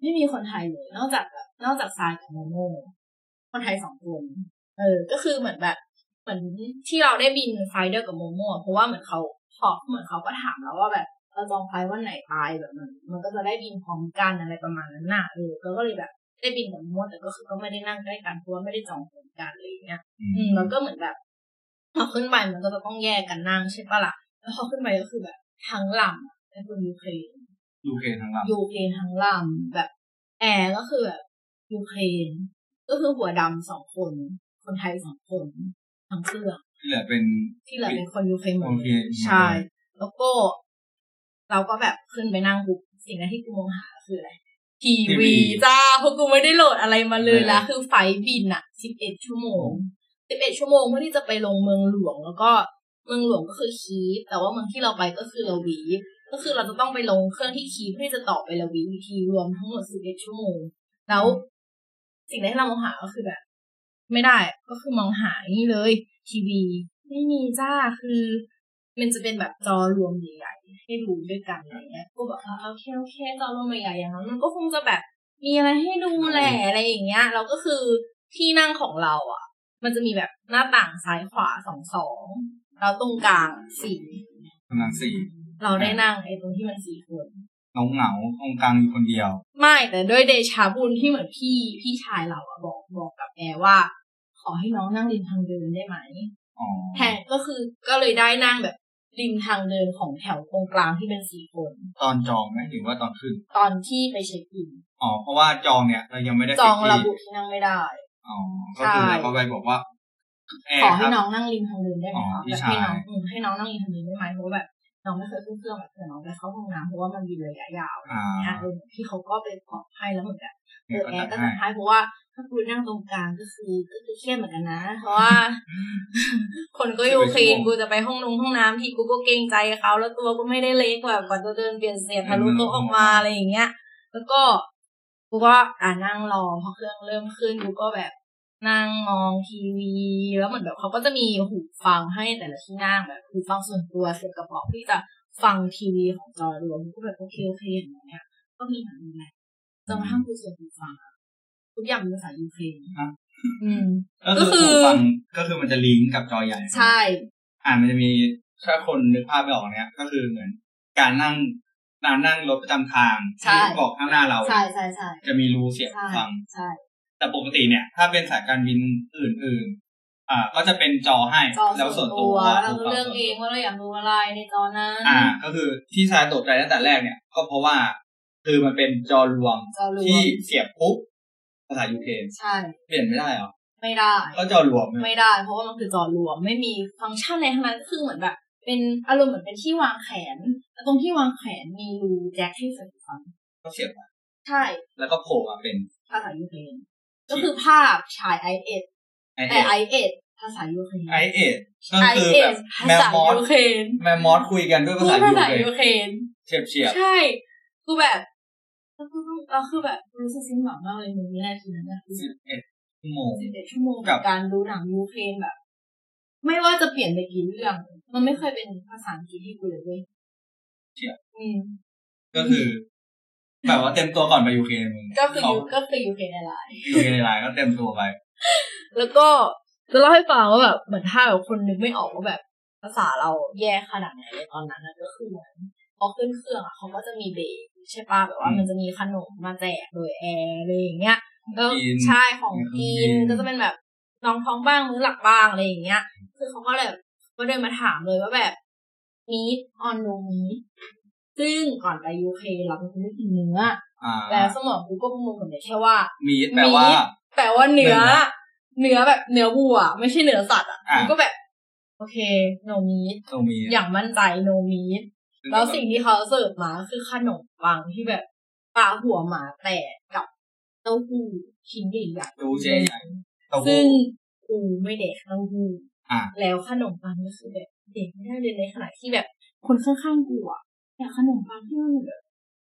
ไม่มีคนไทยเลยนอกจากแบบนอกจากทรายกับโมโมคนไทยสองคนเออ ก็คือเหมือนแบบเหมือนที่เราได้บิน flight เดียวกับโมโมอะเพราะว่าเหมือนเขาพอเหมือนเขาก็ถามแล้วว่าแบบเราจอง flight วันไหนไปแบบมันมันก็จะได้บินพร้อมกันอะไรประมาณนั้นน่ะเออเราก็เลยแบบได้บินกับโมโมแต่ก็คือก็ไม่ได้นั่งใกล้กันเพราะว่าไม่ได้จองพร้อมกันอะไรอย่างเงี้ยอืมแล้วก็เหมือนแบบ พอขึ้นไปมันก็จะต้องแยกกันนั่งใช่ปะล่ะ แล้วพอขึ้นไปก็คือแบบทั้งลำอะเป็นคนยูเครนยูเคทั้งลำยูเครนทั้งลำแบบแอร์ก็คือแบบยูเครนก็คือหัวดำสองคน คนไทยสองคนทั้งเครื่องที่เหลือเป็นที่เหลือเป็นคนยูเครนหมดโอเคเลยใช่แล้วก็ เราก็แบบขึ้นไปนั่งปุ๊บสิ่งแรกที่กูมองหาคืออะไรทีวีจ้าเพราะกูไม่ได้โหลดอะไรมาเลยละคือ flight บินอะสิบเอ็ดชั่วโมง สิบเอ็ดชั่วโมงเพื่อที่จะไปลงเมืองหลวง แล้วก็เมืองหลวงก็คือคีฟแต่ว่าเมืองที่เราไปก็คือลวีฟก็คือเราจะต้องไปลงเครื่องที่คีฟเพื่อที่จะต่อไปลาวีฟอีกทีรวมทั้งหมดสิบเอ็ดชั่วโมง แล้วสิ่งที่เรามองหาก็คือแบบ ไม่ได้ก็คือมองหานี่เลย ทีวี ไม่มีจ้าคือ มันจะเป็นแบบจอรวมใหญ่ๆให้ดูด้วยกันอะไรเงี้ยกูบอกว่าโอเคโอเคจอรวมใหญ่ๆอย่างนั้นมันก็คงจะแบบมีอะไรให้ดูแหละอะไรอย่างเงี้ยเราก็คือที่นั่งของเราอะ มันจะมีแบบหน้าต่างซ้ายขวาสองสองแล้วตรงกลางสี่กำลังสี่เราได้นั่งไอ้ตรงที่มันสี่คนเงาเงาๆตรงกลางอยู่คนเดียว ไม่แต่ด้วยเดชาบุญที่เหมือนพี่พี่ชายเราอะบอกบอกกับแอร์ว่า ขอให้น้องนั่งริมทางเดินได้ไหมอ๋อแทนก็คือก็เลยได้นั่งแบบริมทางเดินของแถวตรงกลางที่เป็นสี่คน ตอนจองไหมหรือว่าตอนขึ้น ตอนที่ไปเช็คอินอ๋อเพราะว่าจองเนี่ยเรายังไม่ได้จองเช็คระที่บุที่นั่งไม่ได้ อ๋อก็คือใช่เราก็ไปบอกว่าแอขอร์คให้รับน้องนั่งริมทางเดินได้ไหมอ๋อคะพี่แบบชายให้น้องอืมให้น้องนั่งริมทางเดินได้ไหมเพราะว่าแบบน้องไม่เคยขึ้นเครื่องแบบเผื่อน้องไปเข้าห้องน้ำเพราะว่ามันบินระยะยาวอ่าอะเออพี่เขาก็ไปบอกให้แล้วเหมือนแบบเออแอร์ก็จัดให้เพราะว่าถ้ากูนั่งตรงกลางก็คือก็คือเครียดเหมือนกันนะ เพราะว่า คนก็อยู่คลีนกูจะไปห้องนงห้องน้ำที่กูก็เกรงใจเขาแล้วตัวก็ไม่ได้เล็กแบบกว่าจะเดินเปลี่ยนเสียงทะลุโต๊ะออกมาอะไรอย่างเงี้ย แล้วก็ กูก็อ่านั่งรอพอเครื่องเริ่มขึ้นกูก็แบบนั่งมองทีวี แล้วเหมือนแบบเขาก็จะมีหูฟังให้แต่ละที่นั่งแบบหูฟังส่วนตัวเสียบกระเป๋าที่จะฟังทีวีของจอรวมกูแบบโอเคโอเคอย่างเงี้ย ก็มีหนังแหละจนกระทั่งกูเสียหูฟังอะทุกอย่างเป็นภาษายูเครนอะอืมก็คือก็คือหูฟังก็คือมันจะลิงก์กับจอใหญ่ใช่ อ่ามันจะมีถ้าคนนึกภาพไม่ออกเนี้ยก็คือเหมือนการนั่ง นั่งนั่งรถประจำทางใช่ที่บอกข้างหน้าเราใช่ใช่ใช่จะมีรูเสียบใช่ฟังใช่แต่ปกติเนี่ย ถ้าเป็นสายการบินอื่น ๆ อ่า ก็จะเป็นจอให้จอแล้วส่ส่ววนนตัตัววเราก็เลือกเองว่าเราอยากดูอะไรในจอนั้นอ่า ก็คือที่ชายตกใจตั้งแต่แรกเนี่ย ก็เพราะว่าคือมันเป็นจอรวมจอรวที่มเสียบปุ๊บภาษายูเครนใช่เปลี่ยนไม่ได้เหรอไม่ได้ ก็จอรวมเนี่ยไม่ได้ เพราะว่ามันคือจอรวมไม่มีฟังก์ชันอะไรทั้งนั้นคือเหมือนแบบ เป็นอารมณ์เหมือนเป็นที่วางแขนแล้วตรงที่วางแขนมีรูแจ็คให้ใส่หูฟังก็เสียบไปใช่ แล้วก็โผล่มาเป็นภาษายูเครนก็คือภาพฉายไอเอสไอแต่เอไอเอสภาษายูเครนไอเอก็ไอคือเอแบบสภาแมวษามอสยูเครนแมวมอสคุยกันด้วยพูภาดษาภายูษาเครนยูเครนเฉียบเฉียบใช่คือแบบแล้วคือเราคือแบบรู้สึกสิ้นหวังมากเลยมึงวินาทีนั้นนะสิบเอ็ดชั่วโมงสิบเอ็ดชั่วโมงกักับบการดูหนังยูเครนแบบ ไม่ว่าจะเปลี่ยนไปกี่เรื่อง มันไม่เคยเป็นภาษาอังกฤษให้กูเลยเว้ยเฉียบอืมก็คือ แบบว่าเตรียมตัวก่อนไปยูเครนมึงก็คือเขายูก็คือยูเครนอะไรยูเครนในไลน์ก็เตรียมตัวไป แล้วก็จะเล่าให้ฟังว่าแบบเหมือนถ้าแบบคนนึกไม่ออกว่าแบบ ภาษาเราแย่ขนาดไหนในตอนนั้นนะก็คือเหมือนพอขึ้นเครื่องอะเขาก็จะมีเบรกใช่ป่ะแบบว่าอืมมันจะมีขนมมาแจกโดยแอร์อะไรอย่างเงี้ยแล้วกินใช่ของกิกินนก็จะเป็นแบบรองท้องบ้างมื้อหลักบ้างอะไรอย่างเงี้ย คือเขาก็เลยแบบ ก็เดินมาถามเลยว่าแบบมีดออนโนมีดซึ่งก่อนไปยูเคเราเป็นคนไม่กินเนื้ออ่าแต่สมองกูก็ประมวลผลได้แค่ว่ามีดแปลว่ามีดแปลว่าเนื้อเนื้อ เนื้อแบบเนื้อวัว ไม่ใช่เนื้อสัตว์อะอะกูก็แบบ โอเค no meat ตรงมีอย่างมั่นใจ no meat แล้วสิ่งที่เขาเสิร์ฟมาคือขนมปังที่แบบปลาหัวหมาแตกกับเต้าหู้ชิ้นใหญ่ๆดูเจใหญ่เต้าหู้ซึ่งกูไม่เด็กเต้าหู้อะ แล้วขนมปังก็คือแบบเด็กไม่ได้เลยในขณะที่แบบคนข้างๆกูอะแต่ขนมปังที่มันแบบ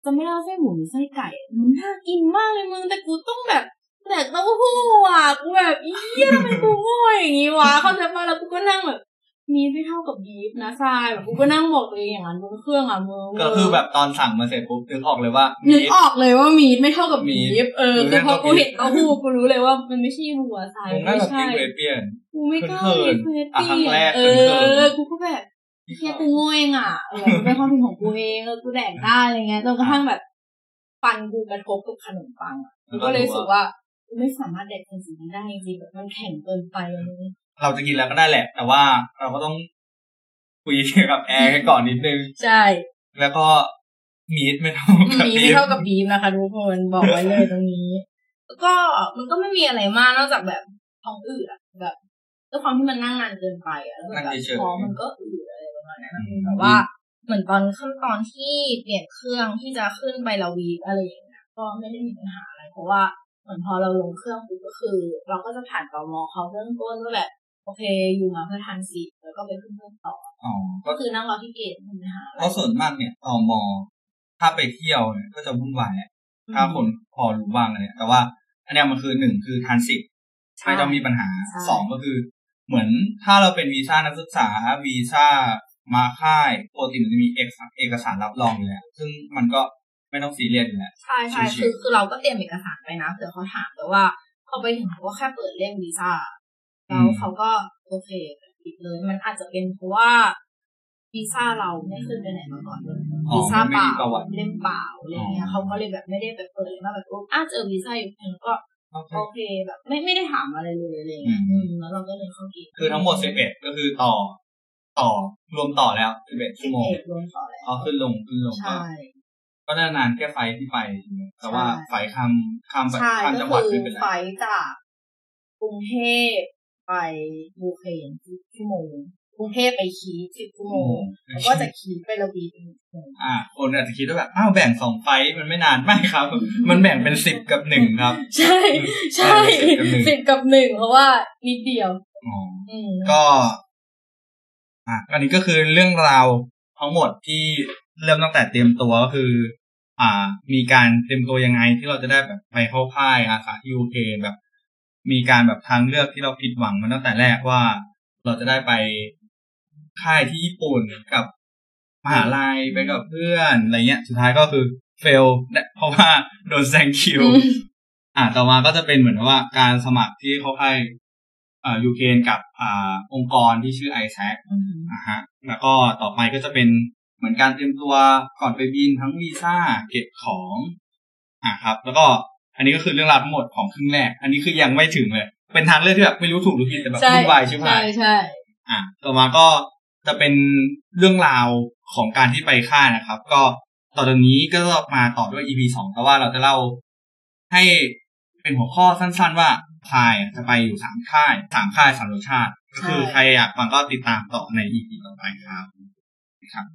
จะไม่เอาไส้หมูหรือไส้ไก่ มันน่ากินมากเลยมึงแต่กูต้องแบบแดกเต้าหู้อะกูแบบอีเอี้ยทำไมกูโง่อย่างงี้วะเขาใจปะแล้วกูก็นั่งแบบ มีไม่เท่ากับบีฟนะทรายแบบกูก็นั่งบอกตัวเองอย่างนั้นบนเครื่องอะมึงก็คือแบบตอนสั่งมาเสร็จปุ๊บนึกออกเลยว่านึมีกออกเลยว่ามีดไม่เท่ากับบีมีฟเออเออคือพอกูเท่ากับบีฟเห็นเต้าหู้กูรู้เลยว่ามันไม่ใช่หัวทรายมึงน่าไม่จะกิใช่นเกรดเปลี่ยนกูไม่กล้าเขินมีๆอะเควสครั้งแรกเอเขินอๆกูก็แบบเฮียกูโง่เองอะเออมันเป็นความผิดของกูเองแล้วกูแดกได้อะไรเงี้ยจนกระทั่งแบบฟันกูกระทบกับขนมปังอะกูก็เลยรู้สึกว่ากู ไม่สามารถแดกสิ่งนี้ได้จริงๆแบบมันแข็งเกินไปอะมึงเราจะกินแล้วก็ได้แหละ แต่ว่าเราก็ต้องคุยกับแอร์กันก่อนนิดนึง ใช่ แล้วก็มีดไม่เท่ากับมีบีไม่ฟเท่ากับบีฟนะคะทุกคนบอกไว้เลยตรงนี้แล้วก็มันก็ไม่มีอะไรมากนอกจากแบบท้องอืดอะแบบด้วยความที่มันนั่งนานเกินไปอะแล้วแบบท้องมันก็อืดอะไรประมาณนั้นอะแต่ว่าเหมือนตอนขั้นตอนที่เปลี่ยนเครื่องที่จะขึ้นไปลาวีฟอะไรอย่างเงี้ยก็ไม่ได้มีปัญหาอะไรเพราะว่า เหมือนพอเราลงเครื่องปุ๊บก็คือ เราก็จะผ่านตมเขาเบื้องต้นว่าแบบโอเคอยู่มาเพื่อทานซีแล้วก็ไปขึ้นเครื่องต่ออ๋อก็ก็คือนั่งรอที่เกตไม่มีปัญหาอะไรเพราะส่วนมากเนี่ยตอมอถ้าไปเที่ยวเนี่ยก็จะวุ่นวายแหละถ้าคนพอรู้บ้างเนี่ยแต่ว่า อันเนี้ยมันคือหนึ่งคือทานสิทธิ์ใช่ไม่ต้องมีปัญหาใช่สองก็คือ เหมือนถ้าเราเป็นวีซ่านักศึกษาวีซ่ามาค่ายปกติมันจะมีเอกสารเอกสารรับรองอยู่แล้วซึ่งมันก็ ไม่ต้องซีเรียสอยู่แล้วใช่ใช่ชิวๆคือคือเราก็เตรียมเอกสารไปนะเผื่อเขาถามแต่ว่าพอไปถึงเขาก็แค่เปิดเล่มวีซ่าแล้วเขาก็โอเคปิดเลยมันอาจจะเป็นเพราะว่าวีซ่าเราไม่เคยไปไหนมาก่อนเลยอ๋อวีซ่ามันเปไม่ล่ามีประวัติเล่มเปล่าอะไรเงี้อ๋ยอเขาก็เลยแบบไม่ได้แบบเปิดมาแบบอ้าเจอวีซ่าอยู่แล้วก็โอเคโอเคแบบไม่ไม่ได้ถามอะไรเลยอะไรเงี้ยอืมอืมแล้วเราก็เลยเข้ากินคือทั้งหมดสิบเอ็ดก็คือต่อ ต่อรวมต่อแล้วสิบเอ็ดชั่วโมงเอกรวมต่อแล้วเอาขึ้นลงขึ้นลงก็ใช่ ก็ได้นานแค่ไฟล์ที่ไปใช่ไหมแต่ว่าใช่ไฟล์ข้ามข้ามไปใช่ข้ามจัก็งหวัดคืไม่อเป็นไรไฟล์จากกรุงเทพไปยูเครนชั่วโมงกรุงเทพไปคีสิบชั่วโมงแล้วก็จะคีไปลาวีเป็นหนึ่งชั่วโมงอ่า คนอาจจะคิดว่าแบบอ้าวแบ่งสองไฟล์มันไม่นานไม่ครับ มันแบ่งเป็นสิบกับหนึ่งครับ ใช่ ใช่สิบกับหนึ่งสิบกับหนึ่งเพราะว่านิดเดียวอ๋ออืมก็อะอันนี้ก็คือเรื่องราว ทั้งหมดที่เริ่มตั้งแต่เตรียมตัวก็คือ อ่า มีการเตรียมตัวยังไงที่เราจะได้แบบไปเข้าค่ายอาสาที่ยูเคแบบ มีการแบบทางเลือกที่เราผิดหวังมาตั้งแต่แรกว่าเราจะได้ไปค่ายที่ญี่ปุ่นกับมหาลัยไปกับเพื่อนอะไรเงี้ย สุดท้ายก็คือเฟลเพราะว่าโดนแซงคิวอืมอ่าต่อมาก็จะเป็นเหมือนว่าการสมัครที่เข้าค่ายอ่า ยูเครนกับอ่าองค์กรที่ชื่อ i s a c อืมอ่าฮะแล้วก็ต่อไปก็จะเป็นเหมือนการเตรียมตัวก่อนไปบินทั้งวีซ่าเก็บของอ่าครับ แล้วก็อันนี้ก็คือเรื่องราวทั้งหมดของครึ่งแรก อันนี้คือยังไม่ถึงเลย เป็นทางเลือกที่แบบไม่รู้ถูกหรือผิดแต่แบบใช่วุ่นวายชิบหาใช่ยใช่อะต่อมาก็จะเป็นเรื่องราวของการที่ไปค่ายนะครับ ก็ต่อจากนี้ก็มาต่อด้วย EP สองแต่ว่าเราจะเล่าให้เป็นหัวข้อสั้น ๆ ว่า พายอะจะไปอยู่สามค่ายสามค่ายสามรสชาติก็คือใครอยากฟังก็ติดตามต่อใน EP ต่อไปครับครับ